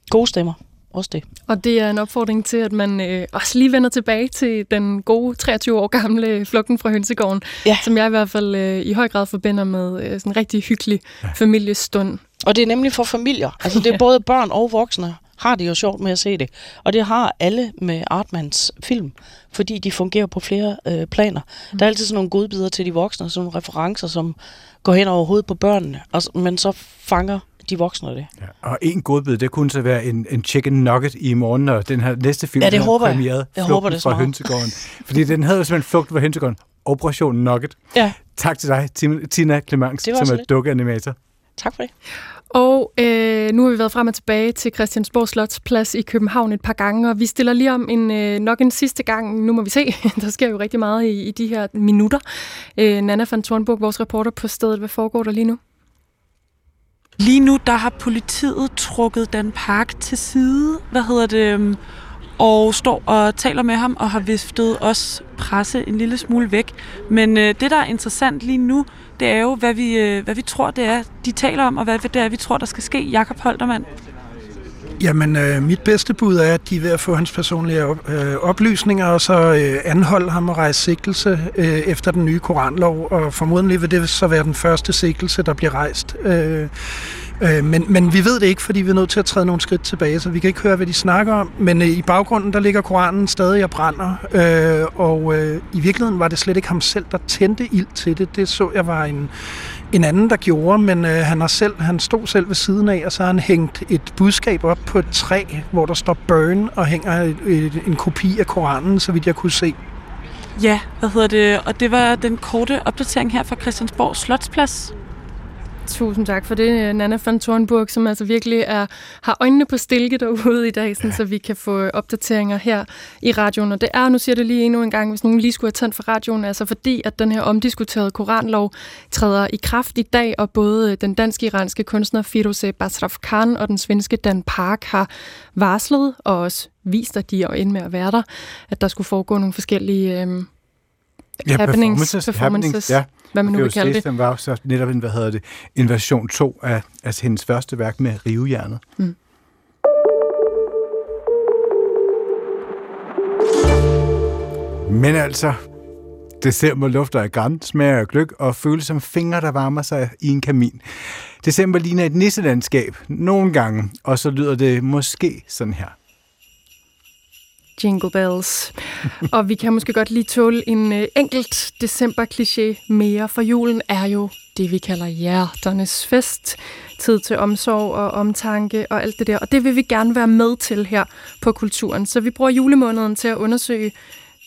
Gode stemmer. Også det. Og det er en opfordring til, at man øh, også lige vender tilbage til den gode 23 år gamle Flugten fra Hønsegården, Ja. som jeg i hvert fald øh, i høj grad forbinder med øh, sådan en rigtig hyggelig familiestund. Og det er nemlig for familier. Altså, det er både børn og voksne har det jo sjovt med at se det. Og det har alle med Artmans film, fordi de fungerer på flere øh, planer. Mm. Der er altid sådan nogle godbidder til de voksne, sådan nogle referencer, som går hen over hovedet på børnene, og, men så fanger de voksne det. Ja. Og en godbid, det kunne så være en, en chicken nugget i morgen, når den her næste film Ja, det er håber jeg. premieret. Jeg håber det fra. Hønsegården. Fordi den havde jo simpelthen Flugten fra Hønsegården. Operation Nugget. Ja, Tak til dig, Tina Clemens, som er lidt. dukkeanimator. tak for det. Og øh, nu har vi været frem og tilbage til Christiansborg Slotsplads i København et par gange, og vi stiller lige om en, øh, nok en sidste gang. Nu må vi se. Der sker jo rigtig meget i, i de her minutter. Øh, Nana van Thornburg, vores reporter på stedet. Hvad foregår der lige nu? Lige nu, der har politiet trukket Dan Park til side, hvad hedder det, og står og taler med ham og har viftet os presse en lille smule væk. Men øh, det, der er interessant lige nu, det er jo, hvad vi, øh, hvad vi tror, det er, de taler om, og hvad det er, vi tror, der skal ske. Jakob Holtermann. Jamen, øh, mit bedste bud er, at de er ved at få hans personlige op, øh, oplysninger, og så øh, anholde ham og rejse sigtelse øh, efter den nye koranlov, og formodentlig vil det så være den første sigtelse, der bliver rejst. Øh, øh, men, men vi ved det ikke, fordi vi er nødt til at træde nogle skridt tilbage, så vi kan ikke høre, hvad de snakker om. Men øh, i baggrunden, der ligger koranen stadig og brænder, øh, og øh, i virkeligheden var det slet ikke ham selv, der tændte ild til det. Det så jeg var en, en anden, der gjorde, men øh, han, har selv, han stod selv ved siden af, og så har han hængt et budskab op på et træ, hvor der står burn, og hænger et, et, en kopi af Koranen, så vidt jeg kunne se. Ja, hvad hedder det? Og det var den korte opdatering her fra Christiansborg Slotsplads. Tusind tak for det, Nana van Thornburg, som altså virkelig er, har øjnene på stilke derude i dag, sådan, ja. så vi kan få opdateringer her i radioen. Og det er, nu siger det lige endnu en gang, hvis nogen lige skulle have tændt for radioen, altså fordi, at den her omdiskuterede koranlov træder i kraft i dag, og både den dansk-iranske kunstner Firoze Basraf Khan og den svenske Dan Park har varslet og også vist, at de er inde med at være der, at der skulle foregå nogle forskellige øhm, Ja, happenings, performances, performances, ja. Hvad man nu vil kalde det. Var jo så netop en, hvad hedder det, en version 2 af, af hendes første værk med Rivejernet. Mm. Men altså, December lufter af græn, smager af gløk og føles som fingre, der varmer sig i en kamin. December ligner et nisselandskab nogle gange, og så lyder det måske sådan her. Jingle bells. og vi kan måske godt lige tåle en øh, enkelt december-kliché mere, for julen er jo det, vi kalder hjerternes fest. Tid til omsorg og omtanke og alt det der. Og det vil vi gerne være med til her på Kulturen. Så vi bruger julemåneden til at undersøge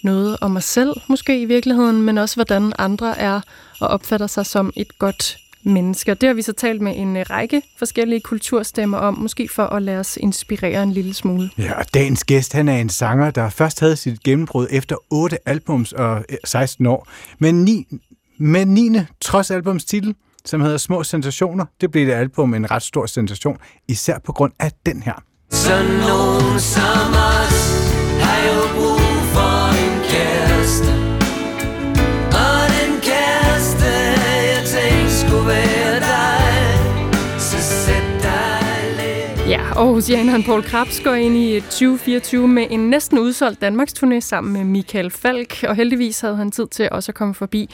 noget om os selv, måske i virkeligheden, men også hvordan andre er og opfatter sig som et godt mennesker. Det har vi så talt med en øh, række forskellige kulturstemmer om, måske for at lade os inspirere en lille smule. Ja, og dagens gæst, han er en sanger, der først havde sit gennembrud efter 8 albums og 16 øh, år, men ni, med 9. trods albums titel, som hedder Små Sensationer. Det blev det album en ret stor sensation, især på grund af den her. Sådan nogen som os Aarhusianeren Paul Krabs går ind i 2024 med en næsten udsolgt Danmarks turné sammen med Michael Falk, og heldigvis havde han tid til også at komme forbi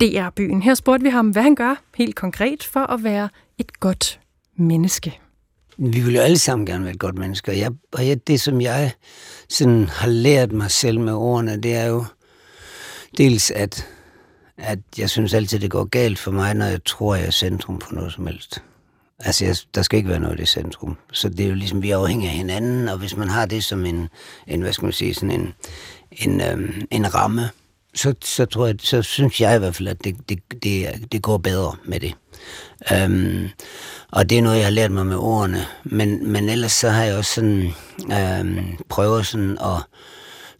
DR-byen. Her spurgte vi ham, hvad han gør helt konkret for at være et godt menneske. Vi vil jo alle sammen gerne være et godt menneske, og, jeg, og jeg, det, som jeg sådan har lært mig selv med ordene, det er jo dels, at, at jeg synes altid, det går galt for mig, når jeg tror, jeg er centrum for noget som helst. Altså, jeg, der skal ikke være noget i det centrum. Så det er jo ligesom, vi er afhængige af hinanden, og hvis man har det som en, en hvad skal man sige, sådan en, en, øhm, en ramme, så, så, tror jeg, så synes jeg i hvert fald, at det, det, det, det går bedre med det. Øhm, og det er noget, jeg har lært mig med ordene. Men, men ellers så har jeg også sådan, øhm, prøvet sådan at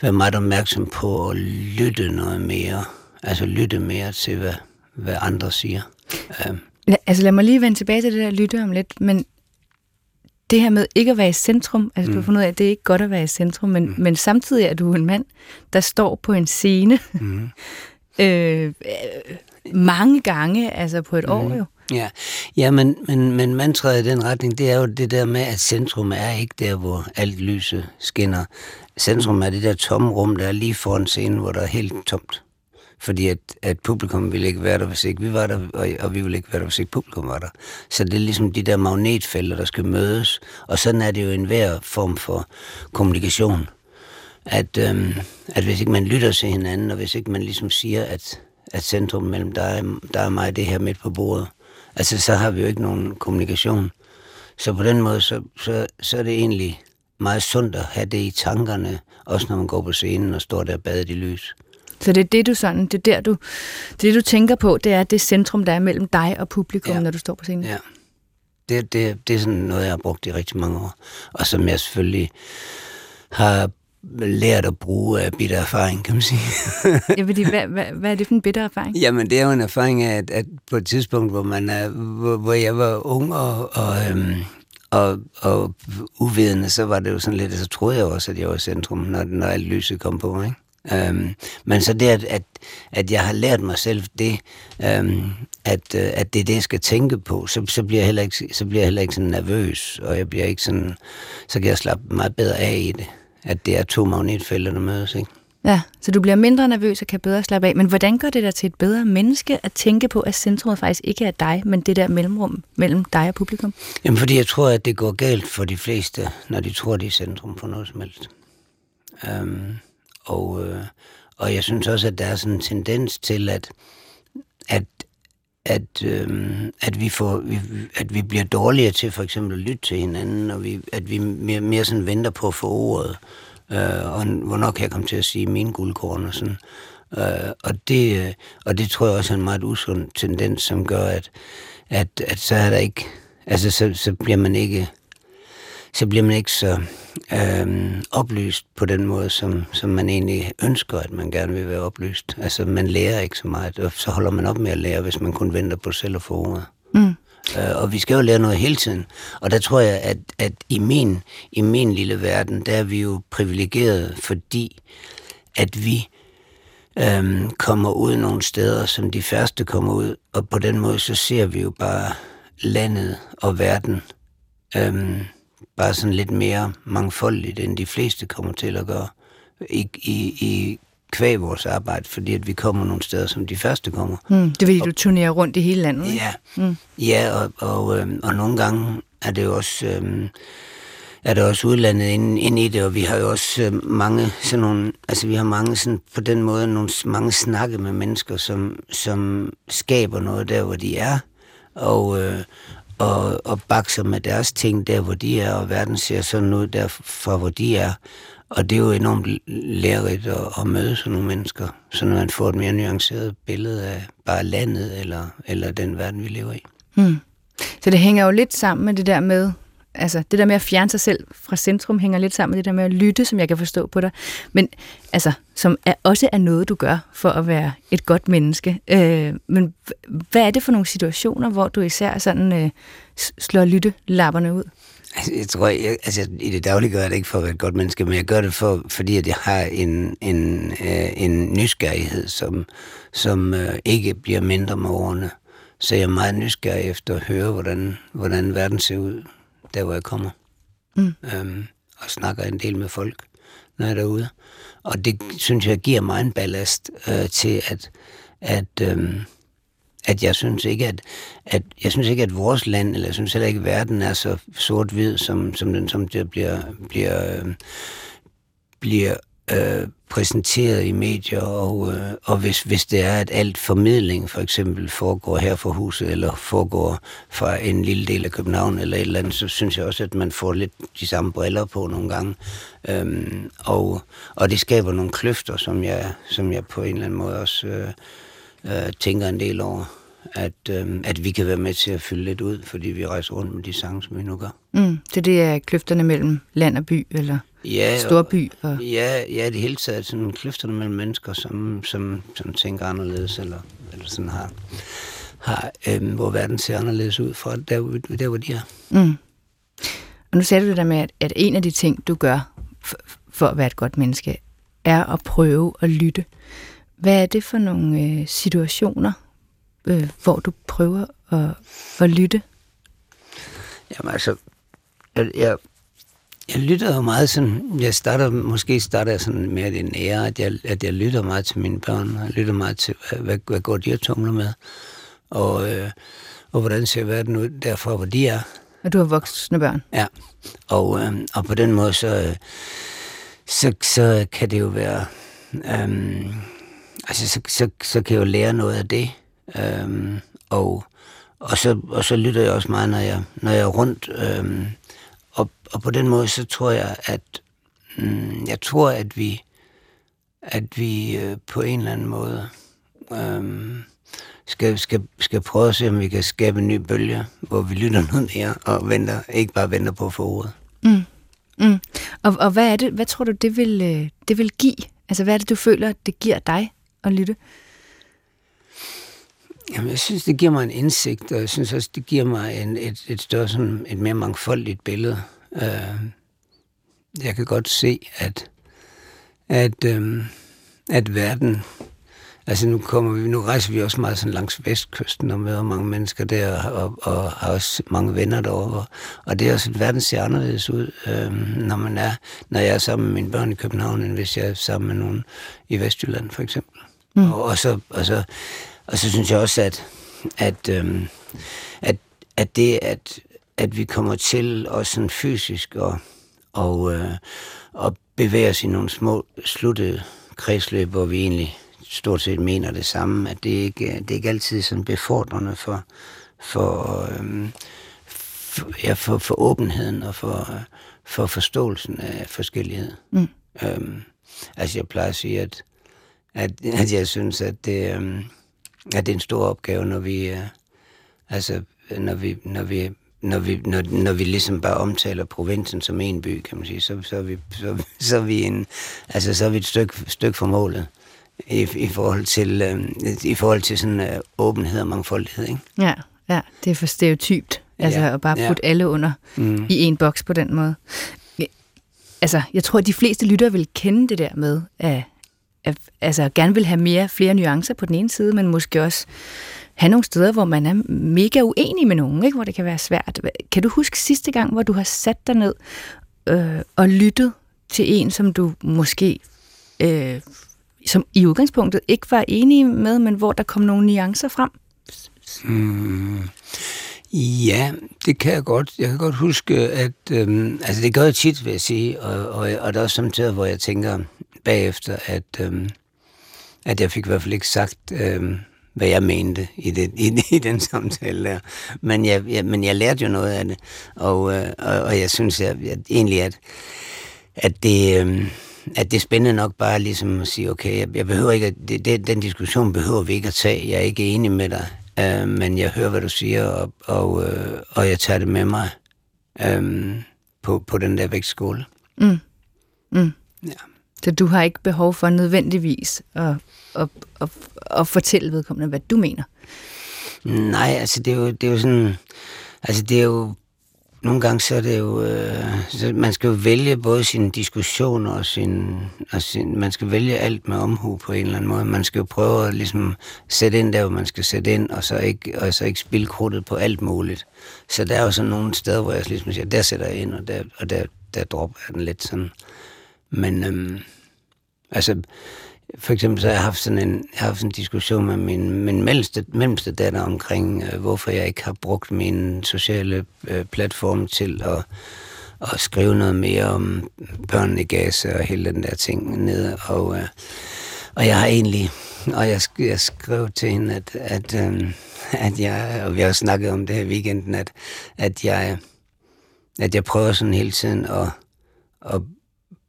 være meget opmærksom på at lytte noget mere. Altså lytte mere til, hvad, hvad andre siger. Øhm. Altså lad mig lige vende tilbage til det der lytte om lidt, men det her med ikke at være i centrum, altså mm. du har fundet ud af, at det er ikke godt at være i centrum, men, mm. men samtidig er du en mand, der står på en scene mm. øh, mange gange, altså på et mm. år jo. Ja, ja men, men, men mantraet i den retning, det er jo det der med, at centrum er ikke der, hvor alt lyset skinner. Centrum er det der tomme rum, der er lige foran scenen, hvor der er helt tomt fordi at, at publikum ville ikke være der, hvis ikke vi var der, og, og vi ville ikke være der, hvis ikke publikum var der. Så det er ligesom de der magnetfelter, der skal mødes, og sådan er det jo en hver form for kommunikation. At, øhm, at hvis ikke man lytter til hinanden, og hvis ikke man ligesom siger, at, at centrum mellem dig, der og mig det her midt på bordet, altså så har vi jo ikke nogen kommunikation. Så på den måde, så, så, så er det egentlig meget sundt at have det i tankerne, også når man går på scenen og står der badet i lys. Så det er det, du sådan, det er der, du, det, du tænker på, det er det centrum, der er mellem dig og publikum, ja. når du står på scenen. Ja. Det, det, det er sådan noget, jeg har brugt i rigtig mange år. Og som jeg selvfølgelig har lært at bruge af bitter erfaring, kan man sige. ja, fordi, hvad, hvad, hvad er det for en bitter erfaring? Jamen, det er jo en erfaring af, at, at på et tidspunkt, hvor, man er, hvor, hvor jeg var ung og, og, øhm, og, og uvidende, så var det jo sådan lidt, så troede jeg også, at jeg var i centrum, når, når alt lyset kom på, ikke? Øhm, men så det, at, at, at jeg har lært mig selv det, øhm, at, øh, at det er det, jeg skal tænke på, så, så, bliver jeg heller ikke, så bliver jeg heller ikke sådan nervøs, og jeg bliver ikke sådan, så kan jeg slappe meget bedre af i det, at det er to magnetfelter, der mødes, ikke? Ja, så du bliver mindre nervøs og kan bedre slappe af. Men hvordan gør det dig til et bedre menneske at tænke på, at centrumet faktisk ikke er dig, men det der mellemrum mellem dig og publikum? Jamen, fordi jeg tror, at det går galt for de fleste, når de tror, de er centrum for noget som helst. Um, og, øh, og jeg synes også, at der er sådan en tendens til, at, at, at, øh, at, vi får, vi, at vi bliver dårligere til for eksempel at lytte til hinanden, og vi, at vi mere, mere sådan venter på at få ordet. Øh, og hvornår kan jeg komme til at sige mine guldkorn og sådan. Øh, og, det, øh, og det tror jeg også er en meget usund tendens, som gør, at, at, at så er der ikke, altså så, så bliver man ikke så bliver man ikke så øh, oplyst på den måde, som, som man egentlig ønsker, at man gerne vil være oplyst. Altså, man lærer ikke så meget, og så holder man op med at lære, hvis man kun venter på selv at få ordet. Mm. Øh, og vi skal jo lære noget hele tiden. Og der tror jeg, at, at i, min, i min lille verden, der er vi jo privilegeret, fordi at vi øhm, kommer ud nogle steder, som de færreste kommer ud. Og på den måde, så ser vi jo bare landet og verden øhm, bare sådan lidt mere mangfoldigt, end de fleste kommer til at gøre. I, i, i kvæg vores arbejde, fordi at vi kommer nogle steder, som de første kommer. Mm, det vil du turnere rundt i hele landet, Ja, mm. ja og, og, øh, og nogle gange er det jo også... Øh, er der også udlandet ind, ind i det, og vi har jo også øh, mange sådan nogle, altså vi har mange sådan, på den måde nogle, mange snakke med mennesker, som, som skaber noget der, hvor de er, og, øh, og, og bakser med deres ting der, hvor de er, og verden ser sådan ud der fra, hvor de er. Og det er jo enormt lærerigt at, at møde sådan nogle mennesker, så man får et mere nuanceret billede af bare landet, eller, eller den verden, vi lever i. Mm. Så det hænger jo lidt sammen med det der med, altså det der med at fjerne sig selv fra centrum hænger lidt sammen med det der med at lytte, som jeg kan forstå på dig, men altså, som er, også er noget, du gør for at være et godt menneske. Øh, men hvad er det for nogle situationer, hvor du især sådan øh, slår lyttelapperne ud? Altså, jeg tror, jeg, altså, i det daglige gør jeg det ikke for at være et godt menneske, men jeg gør det for, fordi at jeg har en, en, øh, en nysgerrighed, som, som øh, ikke bliver mindre med årene. Så jeg er meget nysgerrig efter at høre, hvordan, hvordan verden ser ud der hvor jeg kommer. Mm. Øhm, og snakker en del med folk, når jeg er derude. Og det synes jeg giver mig en ballast øh, til, at, at, øhm, at jeg synes ikke, at, at jeg synes ikke, at vores land, eller jeg synes heller ikke, at verden er så sort-hvid, som, som den som det bliver, bliver, øh, bliver øh, præsenteret i medier, og, øh, og hvis, hvis det er, at alt formidling for eksempel foregår her for huset, eller foregår fra en lille del af København eller et eller andet, så synes jeg også, at man får lidt de samme briller på nogle gange. Øhm, og, og det skaber nogle kløfter, som jeg, som jeg på en eller anden måde også øh, øh, tænker en del over at, øh, at vi kan være med til at fylde lidt ud, fordi vi rejser rundt med de sange, som vi nu gør. Mm, så det er kløfterne mellem land og by, eller ja, storby? Og... Ja, ja, det hele taget sådan kløfterne mellem mennesker, som, som, som tænker anderledes, eller, eller sådan har, har øh, hvor verden ser anderledes ud fra der, der hvor de er. Mm. Og nu sagde du det der med, at, at en af de ting, du gør for, for at være et godt menneske, er at prøve at lytte. Hvad er det for nogle øh, situationer, øh, hvor du prøver at, at lytte? Jamen altså, jeg, jeg, jeg lytter jo meget sådan, jeg starter, måske starter jeg sådan med en ære, at jeg, at jeg lytter meget til mine børn, og jeg lytter meget til, hvad, hvad går de og tumler med, og, øh, og hvordan ser verden ud derfra, hvor de er. Og du har voksne børn? Ja, og, øh, og på den måde, så, så, så kan det jo være, øh, altså så, så, så kan jeg jo lære noget af det, Øhm, og, og, så, og så lytter jeg også meget, når jeg, når jeg er rundt. Øhm, og, og på den måde, så tror jeg, at mm, jeg tror, at vi, at vi øh, på en eller anden måde øh, skal, skal, skal prøve at se, om vi kan skabe en ny bølge, hvor vi lytter noget mere og venter, ikke bare venter på at få ordet. Mm. Mm. Og, og hvad er det, hvad tror du, det vil, øh, det vil give? Altså, hvad er det, du føler, det giver dig at lytte? Jamen, jeg synes, det giver mig en indsigt, og jeg synes også, det giver mig en, et, et større, sådan, et mere mangfoldigt billede. Uh, jeg kan godt se, at, at, um, at verden, altså nu, kommer vi, nu rejser vi også meget sådan langs vestkysten og møder mange mennesker der, og, og har også mange venner derovre. Og det er også, at verden ser anderledes ud, uh, når man er, når jeg er sammen med mine børn i København, end hvis jeg er sammen med nogen i Vestjylland, for eksempel. Mm. Og, og, så, og så og så synes jeg også, at, at, øhm, at, at det, at, at vi kommer til også sådan fysisk og, og, øh, og bevæge os i nogle små sluttede kredsløb, hvor vi egentlig stort set mener det samme, at det ikke det er ikke altid sådan befordrende for, for, øhm, for, ja, for, for åbenheden og for, for forståelsen af forskellighed. Mm. Øhm, altså jeg plejer at sige, at, at, at jeg synes, at det, øhm, Ja, det er en stor opgave, når vi, uh, altså, når vi, når vi, når vi, når, når vi ligesom bare omtaler provinsen som en by, kan man sige, så, så, er, vi, så, så er vi en, altså, så er vi et stykke, stykke fra målet i, i forhold til, uh, i forhold til sådan uh, åbenhed og mangfoldighed, ikke? Ja, ja, det er for stereotypt, altså ja, at bare putte ja. alle under mm. i en boks på den måde. Altså, jeg tror, at de fleste lyttere vil kende det der med, at altså gerne vil have mere, flere nuancer på den ene side, men måske også have nogle steder, hvor man er mega uenig med nogen, ikke? hvor det kan være svært. Kan du huske sidste gang, hvor du har sat dig ned øh, og lyttet til en, som du måske øh, som i udgangspunktet ikke var enige med, men hvor der kom nogle nuancer frem? Mm. Ja, det kan jeg godt. Jeg kan godt huske, at øhm, altså det gør jeg tit, vil jeg sige, og, og, og der er også samtidig, hvor jeg tænker bagefter, at, øhm, at jeg fik i hvert fald ikke sagt, øhm, hvad jeg mente i, det, i, i den samtale der. Men jeg, jeg, men jeg lærte jo noget af det, og, øh, og, og jeg synes jeg, at egentlig, at, at det... Øhm, at det er spændende nok bare ligesom at sige, okay, jeg, jeg behøver ikke, at, det, det, den diskussion behøver vi ikke at tage. Jeg er ikke enig med dig, øh, men jeg hører, hvad du siger, og, og, øh, og jeg tager det med mig øh, på, på den der vægtskole. Mm. Mm. Ja. Så du har ikke behov for nødvendigvis at, at, at, at fortælle vedkommende, hvad du mener? Nej, altså det er jo, det er jo sådan... Altså det er jo nogle gange så er det jo, øh, så man skal jo vælge både sine diskussioner og sin, og sin, man skal vælge alt med omhu på en eller anden måde. Man skal jo prøve at ligesom sætte ind der, hvor man skal sætte ind, og så ikke, og så ikke spille krudtet på alt muligt. Så der er jo sådan nogle steder, hvor jeg ligesom siger, der sætter jeg ind, og der, og der, der dropper jeg den lidt sådan. Men øhm, altså, for eksempel så har jeg haft sådan en, jeg har haft en diskussion med min, min mellemste, mellemste datter omkring, øh, hvorfor jeg ikke har brugt min sociale øh, platform til at, at skrive noget mere om børnene i Gaza og hele den der ting ned. Og, øh, og jeg har egentlig, og jeg, jeg skrev til hende, at, at, øh, at jeg, og vi har snakket om det her weekenden, at, at jeg, at jeg prøver sådan hele tiden at, at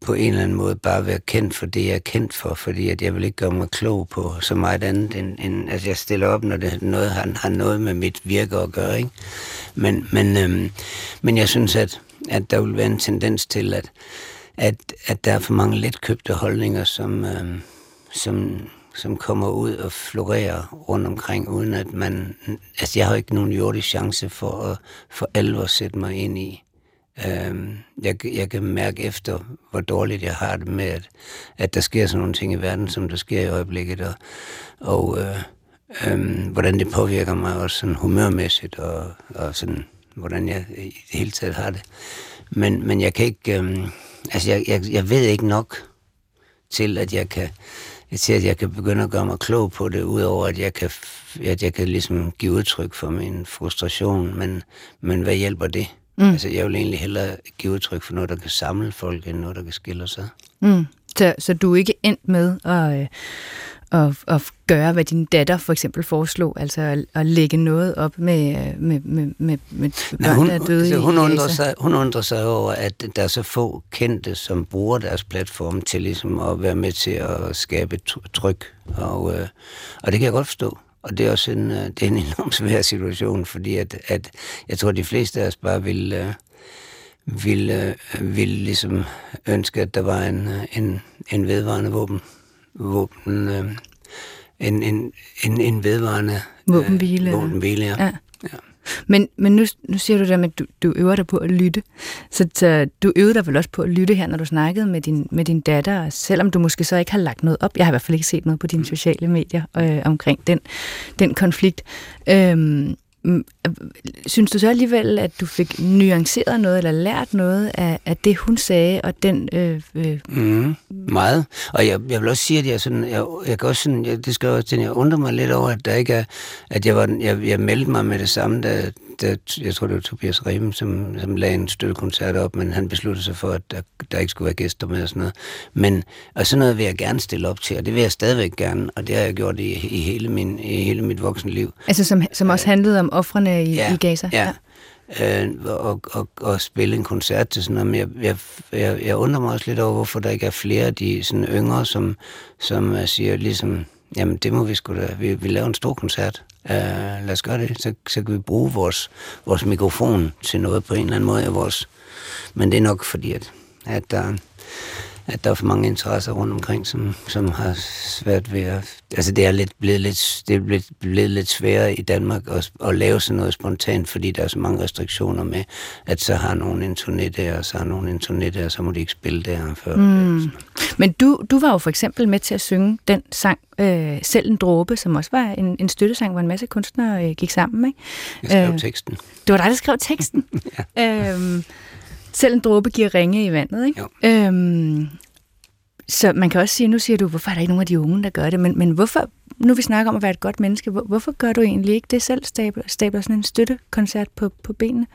på en eller anden måde bare være kendt for det, jeg er kendt for, fordi at jeg vil ikke gøre mig klog på så meget andet, end, end at jeg stiller op, når det noget, har, har noget med mit virke at gøre. Ikke? Men, men, øhm, men jeg synes, at, at der vil være en tendens til, at, at, at der er for mange letkøbte holdninger, som, øhm, som, som kommer ud og florerer rundt omkring, uden at man... Altså, jeg har ikke nogen jordisk chance for at for alvor sætte mig ind i, Øhm, jeg, jeg kan mærke efter, hvor dårligt jeg har det med, at, at der sker sådan nogle ting i verden, som der sker i øjeblikket, og, og øh, øh, hvordan det påvirker mig også sådan humørmæssigt, og, og sådan, hvordan jeg i det hele taget har det. Men, men jeg kan ikke, øh, altså jeg, jeg, jeg ved ikke nok til, at jeg kan, til at jeg kan begynde at gøre mig klog på det, udover at jeg kan, at jeg kan ligesom give udtryk for min frustration, men, men hvad hjælper det? Mm. Altså, jeg vil egentlig hellere give udtryk for noget, der kan samle folk, end noget, der kan skille sig. Mm. Så, så du er ikke endt med at, øh, at, at gøre, hvad din datter for eksempel foreslog, altså at, at lægge noget op med, øh, med, med, med, med børn, hun, der er døde altså, hun, undrer sig, hun undrer sig over, at der er så få kendte, som bruger deres platform til ligesom at være med til at skabe tryk. Og, øh, og det kan jeg godt forstå. Og det er også en, øh, det er en enormt svær situation, fordi at, at jeg tror, at de fleste af os bare vil, øh, vil, øh, vil ligesom ønske, at der var en, en, en vedvarende våben, våben en, en, en, en vedvarende våbenhvile. våbenhvile ja. ja. Men, men nu, nu siger du der med, at du, du øver dig på at lytte. Så, så du øvede dig vel også på at lytte her, når du snakkede med din, med din datter, selvom du måske så ikke har lagt noget op. Jeg har i hvert fald ikke set noget på dine mm. sociale medier øh, omkring den, den konflikt. Øhm, Mm, øh, synes du så alligevel, at du fik nuanceret noget, eller lært noget af, af det, hun sagde, og den... Øh, øh... Mm, meget. Og jeg, jeg vil også sige, at jeg, sådan, jeg, jeg kan også sådan, jeg, det skal også, jeg undrer mig lidt over, at der ikke er, at jeg, var, jeg, jeg meldte mig med det samme, da, da jeg tror, det var Tobias Riem, som, som lagde en støttekoncert op, men han besluttede sig for, at der, der ikke skulle være gæster med og sådan noget. Men, og sådan noget vil jeg gerne stille op til, og det vil jeg stadigvæk gerne, og det har jeg gjort i, i, hele, min, i hele mit voksenliv. Altså som, som også handlede om offrene i, ja, i Gaza? Ja. Øh, og, og, og spille en koncert til sådan noget. Men jeg, jeg, jeg, jeg undrer mig også lidt over, hvorfor der ikke er flere af de sådan yngre, som, som uh, siger ligesom, jamen det må vi sgu da, vi, vi laver en stor koncert. Uh, lad os gøre det, så, så kan vi bruge vores, vores mikrofon til noget på en eller anden måde. Vores, men det er nok fordi, at, at der, at der er for mange interesser rundt omkring, som, som har svært ved at... Altså det er, lidt, blevet, lidt, det er blevet, blevet lidt sværere i Danmark at, at lave sådan noget spontant, fordi der er så mange restriktioner med, at så har nogen en turné der, og så har nogen en turné der, og så må de ikke spille der før. Mm. Men du, du var jo for eksempel med til at synge den sang, øh, Selv en dråbe, som også var en, en støttesang, hvor en masse kunstnere øh, gik sammen. Ikke? Jeg skrev øh, teksten. Det var dig, der skrev teksten? ja. øhm, selv en dråbe giver ringe i vandet, ikke? Jo. Øhm, så man kan også sige, nu siger du, hvorfor er der ikke nogen af de unge, der gør det, men, men hvorfor, nu vi snakker om at være et godt menneske, hvor, hvorfor gør du egentlig ikke det selv, stabler, stabler sådan en støttekoncert på, på benene?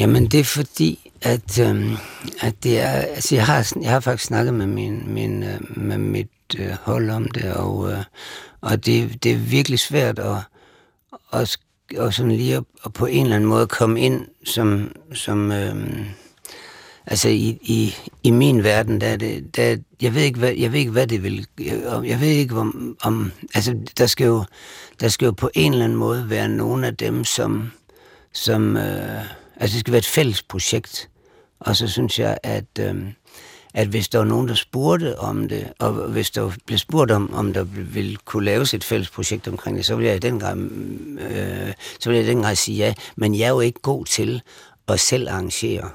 Jamen, det er fordi, at, øhm, at det er, altså jeg har, jeg har faktisk snakket med, min, min, øh, med mit øh, hold om det, og, øh, og det, det er virkelig svært at, at, og sådan lige at, at på en eller anden måde komme ind som, som øh, altså i, i, i min verden, der er det, der, jeg ved ikke, hvad, jeg ved ikke, hvad det vil, jeg, jeg ved ikke, om, om altså der skal, jo, der skal jo på en eller anden måde være nogle af dem, som, som øh, altså det skal være et fælles projekt, og så synes jeg, at, øh, at hvis der var nogen, der spurgte om det, og hvis der blev spurgt om, om der ville kunne laves et fælles projekt omkring det, så ville jeg i den grad, øh, så ville jeg i den grad sige ja. Men jeg er jo ikke god til at selv arrangere.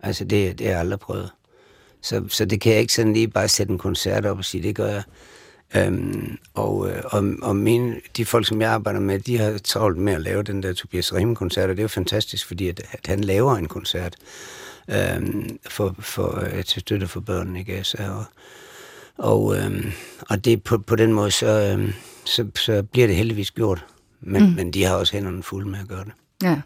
Altså, det, det har jeg aldrig prøvet. Så, så det kan jeg ikke sådan lige bare sætte en koncert op og sige, det gør jeg. Øhm, og, øh, og, og mine, de folk, som jeg arbejder med, de har travlt med at lave den der Tobias Rehm-koncert, og det er jo fantastisk, fordi at, at han laver en koncert øhm, for, for, øh, til støtte for børnene i Gaza. Og, og, øhm, og det på, på den måde, så, øhm, så, så bliver det heldigvis gjort. Men, mm. men de har også hænderne fulde med at gøre det. Ja.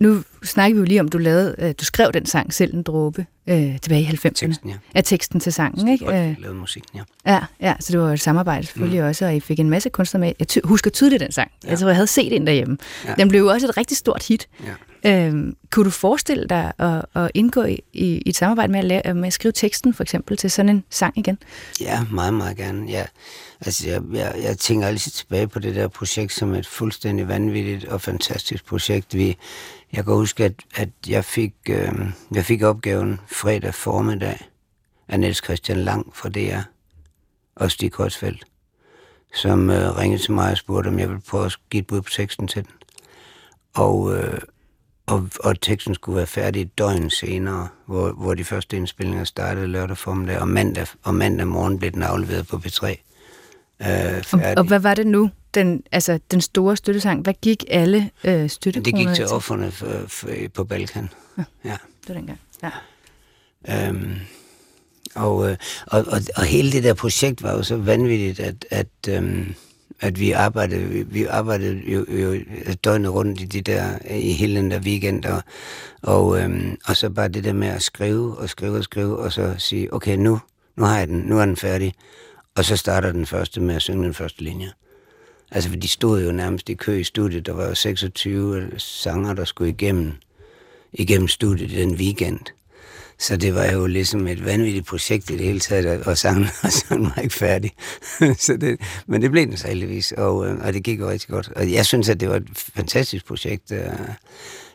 Nu snakker vi jo lige om, du lavede, øh, du skrev den sang selv, en dråbe, øh, tilbage i 90'erne. Teksten, ja. Ja, teksten til sangen, ikke? Jeg lavede musikken, ja. Ja, ja, så det var et samarbejde selvfølgelig mm. også, og I fik en masse kunstnere med. Jeg ty- husker tydeligt den sang. Ja. Jeg tror, jeg havde set den derhjemme. Ja. Den blev jo også et rigtig stort hit. Ja. Øhm, kunne du forestille dig at, at indgå i, i, i et samarbejde med at, lave, med at skrive teksten, for eksempel, til sådan en sang igen? Ja, meget, meget gerne. Ja. Altså, jeg, jeg, jeg tænker altid tilbage på det der projekt som et fuldstændig vanvittigt og fantastisk projekt. Vi, jeg kan huske, at, at jeg, fik, øh, jeg fik opgaven fredag formiddag af Niels Christian Lang fra DR og Stig Korsfeldt, som øh, ringede til mig og spurgte, om jeg ville prøve at give et bud på teksten til den. Og, øh, og, og teksten skulle være færdig et døgn senere, hvor, hvor de første indspillinger startede lørdag formiddag, og mandag, og mandag morgen blev den afleveret på P3. Øh, og, og hvad var det nu, den, altså, den store støttesang? Hvad gik alle øh, støttekroner Det gik til offerne for, for, på Balkan. Ja, ja. det var dengang. Ja. Øhm, og, øh, og, og, og hele det der projekt var jo så vanvittigt, at, at øhm, at vi arbejdede, vi, vi arbejdede jo, jo døgnet rundt i de der, i hele den der weekend, og, og, øhm, og så bare det der med at skrive og skrive og skrive, og så sige, okay, nu, nu har jeg den, nu er den færdig, og så starter den første med at synge den første linje. Altså, for de stod jo nærmest i kø i studiet, der var jo 26 sanger, der skulle igennem, igennem studiet den weekend. Så det var jo ligesom et vanvittigt projekt i det hele taget, og sangen, og sangen var ikke færdig. så det, men det blev den så heldigvis, og, øh, og det gik jo rigtig godt. Og jeg synes, at det var et fantastisk projekt øh,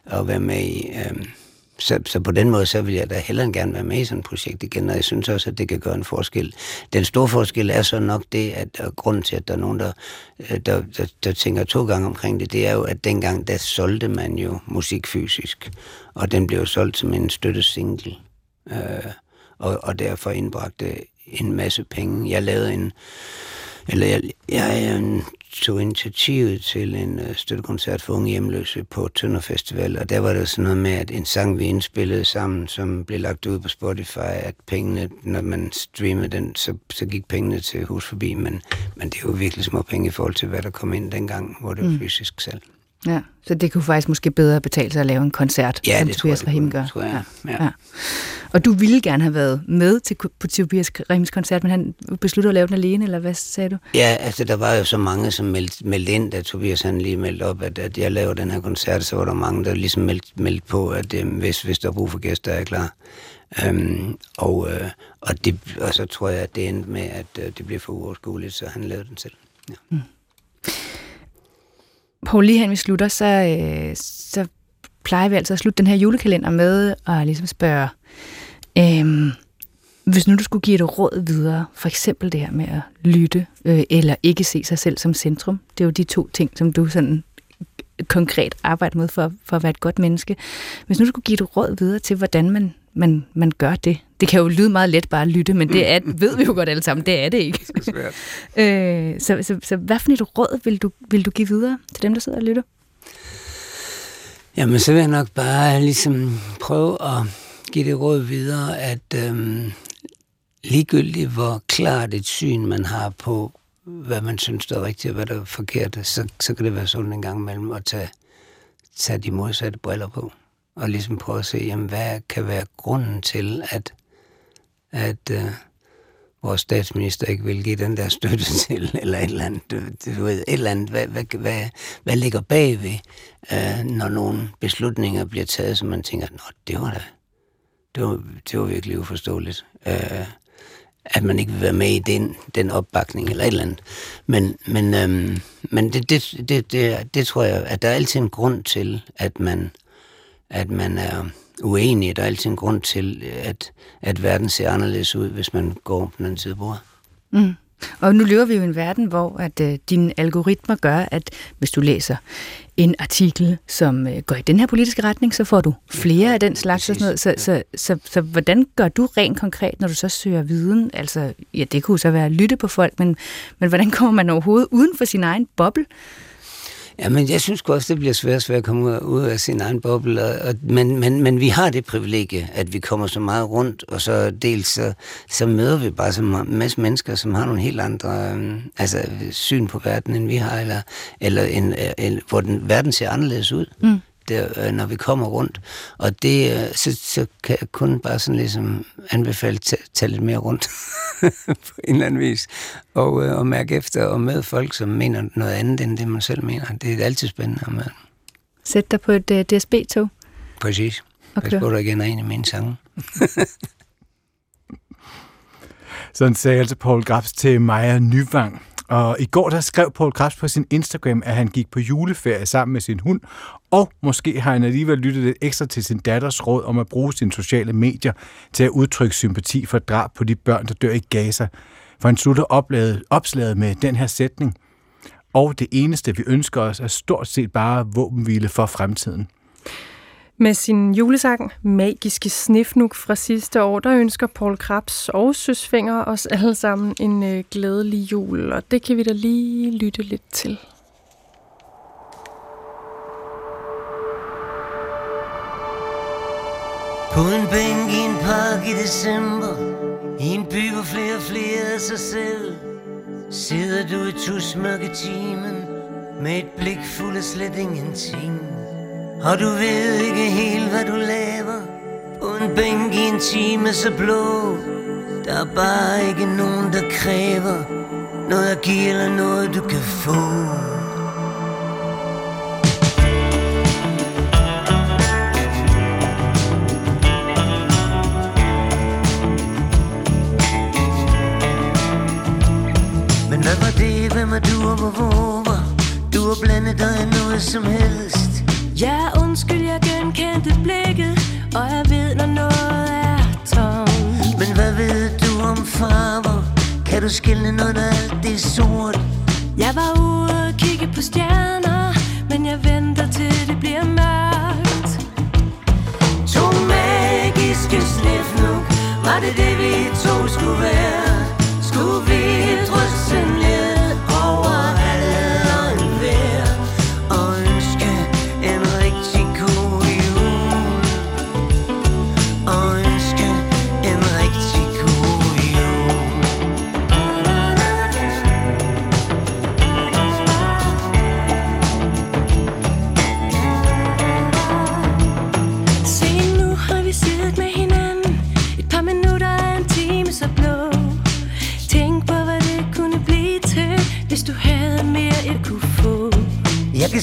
at være med i. Øh så, så på den måde, så vil jeg da hellere gerne være med i sådan et projekt igen, og jeg synes også, at det kan gøre en forskel. Den store forskel er så nok det, at og grunden til, at der er nogen, der, øh, der, der, der tænker to gange omkring det, det er jo, at dengang, der solgte man jo musik fysisk, og den blev solgt som en støttesingle øh, og, og derfor indbragte en masse penge. Jeg lavede en, eller jeg, jeg jeg tog initiativet til en uh, støttekoncert for unge hjemløse på Tønder Festival, og der var der sådan noget med, at en sang, vi indspillede sammen, som blev lagt ud på Spotify, at pengene, når man streamede den, så, så gik pengene til hus forbi, men, men det er jo virkelig små penge i forhold til, hvad der kom ind dengang, hvor det var mm. fysisk salg. Ja, så det kunne faktisk måske bedre betale sig at lave en koncert, ja, som det Tobias Rahim gør. Tror jeg. Ja. Ja. Ja. Og du ville gerne have været med til, på Tobias Rahims koncert, men han besluttede at lave den alene, eller hvad sagde du? Ja, altså der var jo så mange, som meldte, meldte ind, da Tobias han lige meldte op, at, at jeg laver den her koncert, så var der mange, der ligesom meldte, meldte på, at øh, hvis, hvis der er brug for gæster, er jeg klar. Øhm, og, øh, og, det, og så tror jeg, at det endte med, at øh, det blev for uoverskueligt, så han lavede den selv. Ja. Mm på lige her, vi slutter, så, øh, så plejer vi altså at slutte den her julekalender med at ligesom spørge, øh, hvis nu du skulle give et råd videre, for eksempel det her med at lytte, øh, eller ikke se sig selv som centrum, det er jo de to ting, som du sådan konkret arbejder med for, for at være et godt menneske. Hvis nu du skulle give et råd videre til, hvordan man, man, man gør det. Det kan jo lyde meget let bare at lytte, men det er, ved vi jo godt alle sammen, det er det ikke. Det er svært. øh, så, så, så hvad for et råd vil du, vil du give videre til dem, der sidder og lytter? Jamen, så vil jeg nok bare ligesom prøve at give det råd videre, at øhm, ligegyldigt hvor klart et syn man har på, hvad man synes der er rigtigt og hvad der er forkert, så, så kan det være sådan en gang imellem at tage, tage de modsatte briller på. Og ligesom prøve at se, jamen, hvad kan være grunden til, at, at øh, vores statsminister ikke vil give den der støtte til, eller et eller andet, du, du ved, et eller andet, hvad, hvad, hvad, hvad ligger bagved, øh, når nogle beslutninger bliver taget, som man tænker, nå, det var da, det var, det var virkelig uforståeligt. Øh, at man ikke vil være med i den, den opbakning eller et eller andet. Men, men, øhm, men det, det, det, det, det tror jeg, at der er altid en grund til, at man, at man er uenig. Der er altid en grund til, at, at verden ser anderledes ud, hvis man går på den anden side af bordet. Mm. Og nu lever vi jo i en verden, hvor at øh, dine algoritmer gør, at hvis du læser en artikel, som øh, går i den her politiske retning, så får du flere af den slags og sådan noget. Så, så, så, så, så hvordan gør du rent konkret, når du så søger viden? Altså, ja, det kunne så være at lytte på folk, men, men hvordan kommer man overhovedet uden for sin egen boble? Ja, men jeg synes også, det bliver svært, svært at komme ud af sin egen boble. Og, og, men, men, men vi har det privilegie, at vi kommer så meget rundt, og så dels så, så møder vi bare så en masse mennesker, som har nogle helt andre øh, altså, syn på verden, end vi har, eller, eller en, en, hvor den, verden ser anderledes ud. Mm der, øh, når vi kommer rundt. Og det, øh, så, så kan jeg kun bare sådan ligesom anbefale at tage lidt mere rundt på en eller anden vis. Og, øh, og mærke efter og med folk, som mener noget andet end det, man selv mener. Det er altid spændende at møde. Sæt dig på et uh, DSB-tog. Præcis. Okay. Jeg der igen er en af mine sange. Sådan sagde altså Paul Grabs til Maja Nyvang. Og i går der skrev Paul Krabs på sin Instagram, at han gik på juleferie sammen med sin hund, og måske har han alligevel lyttet lidt ekstra til sin datters råd om at bruge sine sociale medier til at udtrykke sympati for drab på de børn, der dør i Gaza. For han slutter oplaget, opslaget med den her sætning. Og det eneste, vi ønsker os, er stort set bare våbenhvile for fremtiden. Med sin julesang Magiske Snifnuk fra sidste år, der ønsker Paul Krabs og Søsfinger os alle sammen en øh, glædelig jul, og det kan vi da lige lytte lidt til. På en bænk i en park i december I en by, hvor flere og flere af sig selv Sidder du i tusmørke timen Med et blik fuld af slet ingenting og du ved ikke helt, hvad du laver. På en bænk i en time så blå. Der er bare ikke nogen, der kræver Noget at give eller noget, du kan få. Men hvad var det, hvem er du og hvor var Du har blandet dig i noget som helst. Du skille noget, når alt det er sort? Jeg var ude og kigge på stjerner Men jeg venter til det bliver mørkt To magiske snifnuk Var det det, vi to skulle være? Skulle vi drøse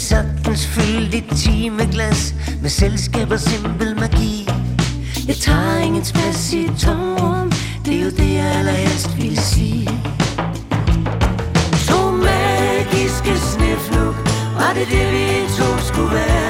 sagtens fylde dit timeglas Med selskab og simpel magi. Jeg tager ingen plads i tomrum Det er jo det jeg allerhelst vil sige. To magiske snifnuk Var det det vi to skulle være?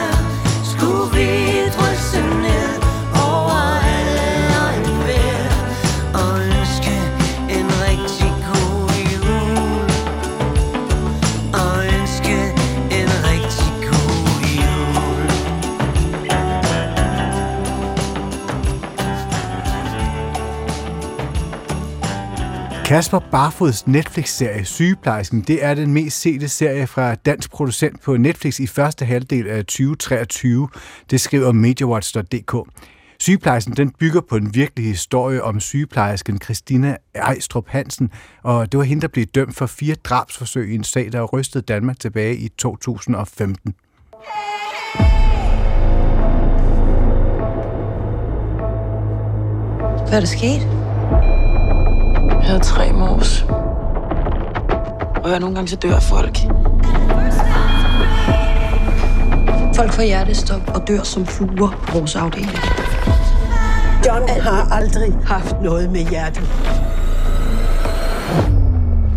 Kasper Barfods Netflix-serie Sygeplejersken, det er den mest sete serie fra dansk producent på Netflix i første halvdel af 2023. Det skriver MediaWatch.dk. Sygeplejersken den bygger på en virkelig historie om sygeplejersken Christina Ejstrup Hansen, og det var hende, der blev dømt for fire drabsforsøg i en sag, der rystede Danmark tilbage i 2015. Hvad er der sket? Jeg havde tre mås. Og jeg nogle gange så dør folk. Folk får hjertestop og dør som fluer på vores afdeling. John har aldrig haft noget med hjertet.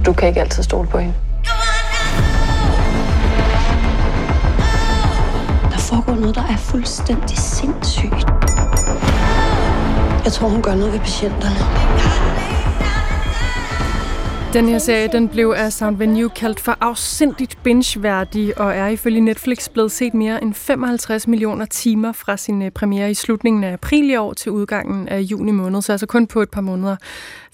Du kan ikke altid stole på hende. Der foregår noget, der er fuldstændig sindssygt. Jeg tror, hun gør noget ved patienterne. Den her serie den blev af Sound Venue kaldt for afsindigt binge-værdig og er ifølge Netflix blevet set mere end 55 millioner timer fra sin øh, premiere i slutningen af april i år til udgangen af juni måned, så altså kun på et par måneder.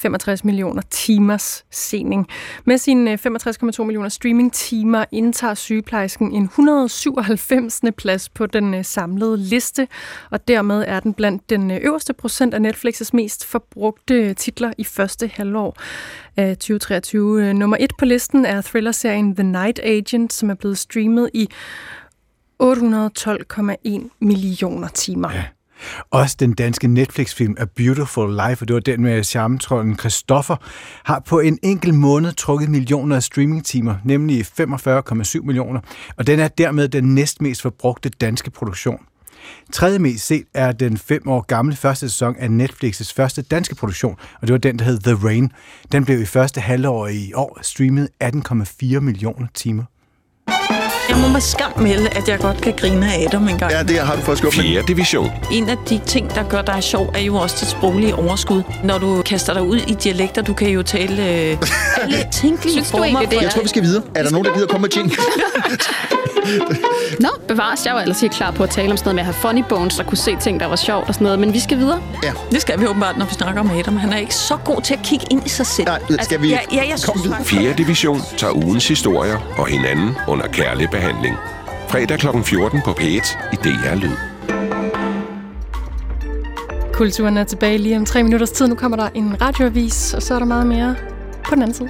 65 millioner timers sening. Med sine øh, 65,2 millioner streaming-timer indtager sygeplejersken en 197. plads på den øh, samlede liste, og dermed er den blandt den øh, øverste procent af Netflix' mest forbrugte titler i første halvår af 2023. Nummer et på listen er thrillerserien The Night Agent, som er blevet streamet i 812,1 millioner timer. Ja. Også den danske Netflix-film A Beautiful Life, og det var den med charmetrollen Christoffer, har på en enkelt måned trukket millioner af streamingtimer, nemlig 45,7 millioner, og den er dermed den næstmest forbrugte danske produktion. Tredje mest set er den fem år gamle første sæson af Netflix's første danske produktion, og det var den, der hed The Rain. Den blev i første halvår i år streamet 18,4 millioner timer. Jeg må med skam melde, at jeg godt kan grine af Adam en gang. Ja, det har du fået skubbet. 4. division. En af de ting, der gør dig sjov, er jo også dit sproglige overskud. Når du kaster dig ud i dialekter, du kan jo tale øh, alle tænkelige former. Jeg tror, vi skal videre. Er der nogen, der gider komme med jingle? Nå, bevares. Jeg var ellers helt klar på at tale om sådan noget med at have funny bones og kunne se ting, der var sjovt og sådan noget. Men vi skal videre. Ja. Det skal vi åbenbart, når vi snakker om Adam. Han er ikke så god til at kigge ind i sig selv. Nej, skal vi ja, ja, jeg komme videre? 4. division tager ugens historier og hinanden under kærlig behandling. Fredag kl. 14 på P1 i DR Lyd. Kulturen er tilbage lige om tre minutters tid. Nu kommer der en radioavis, og så er der meget mere på den anden side.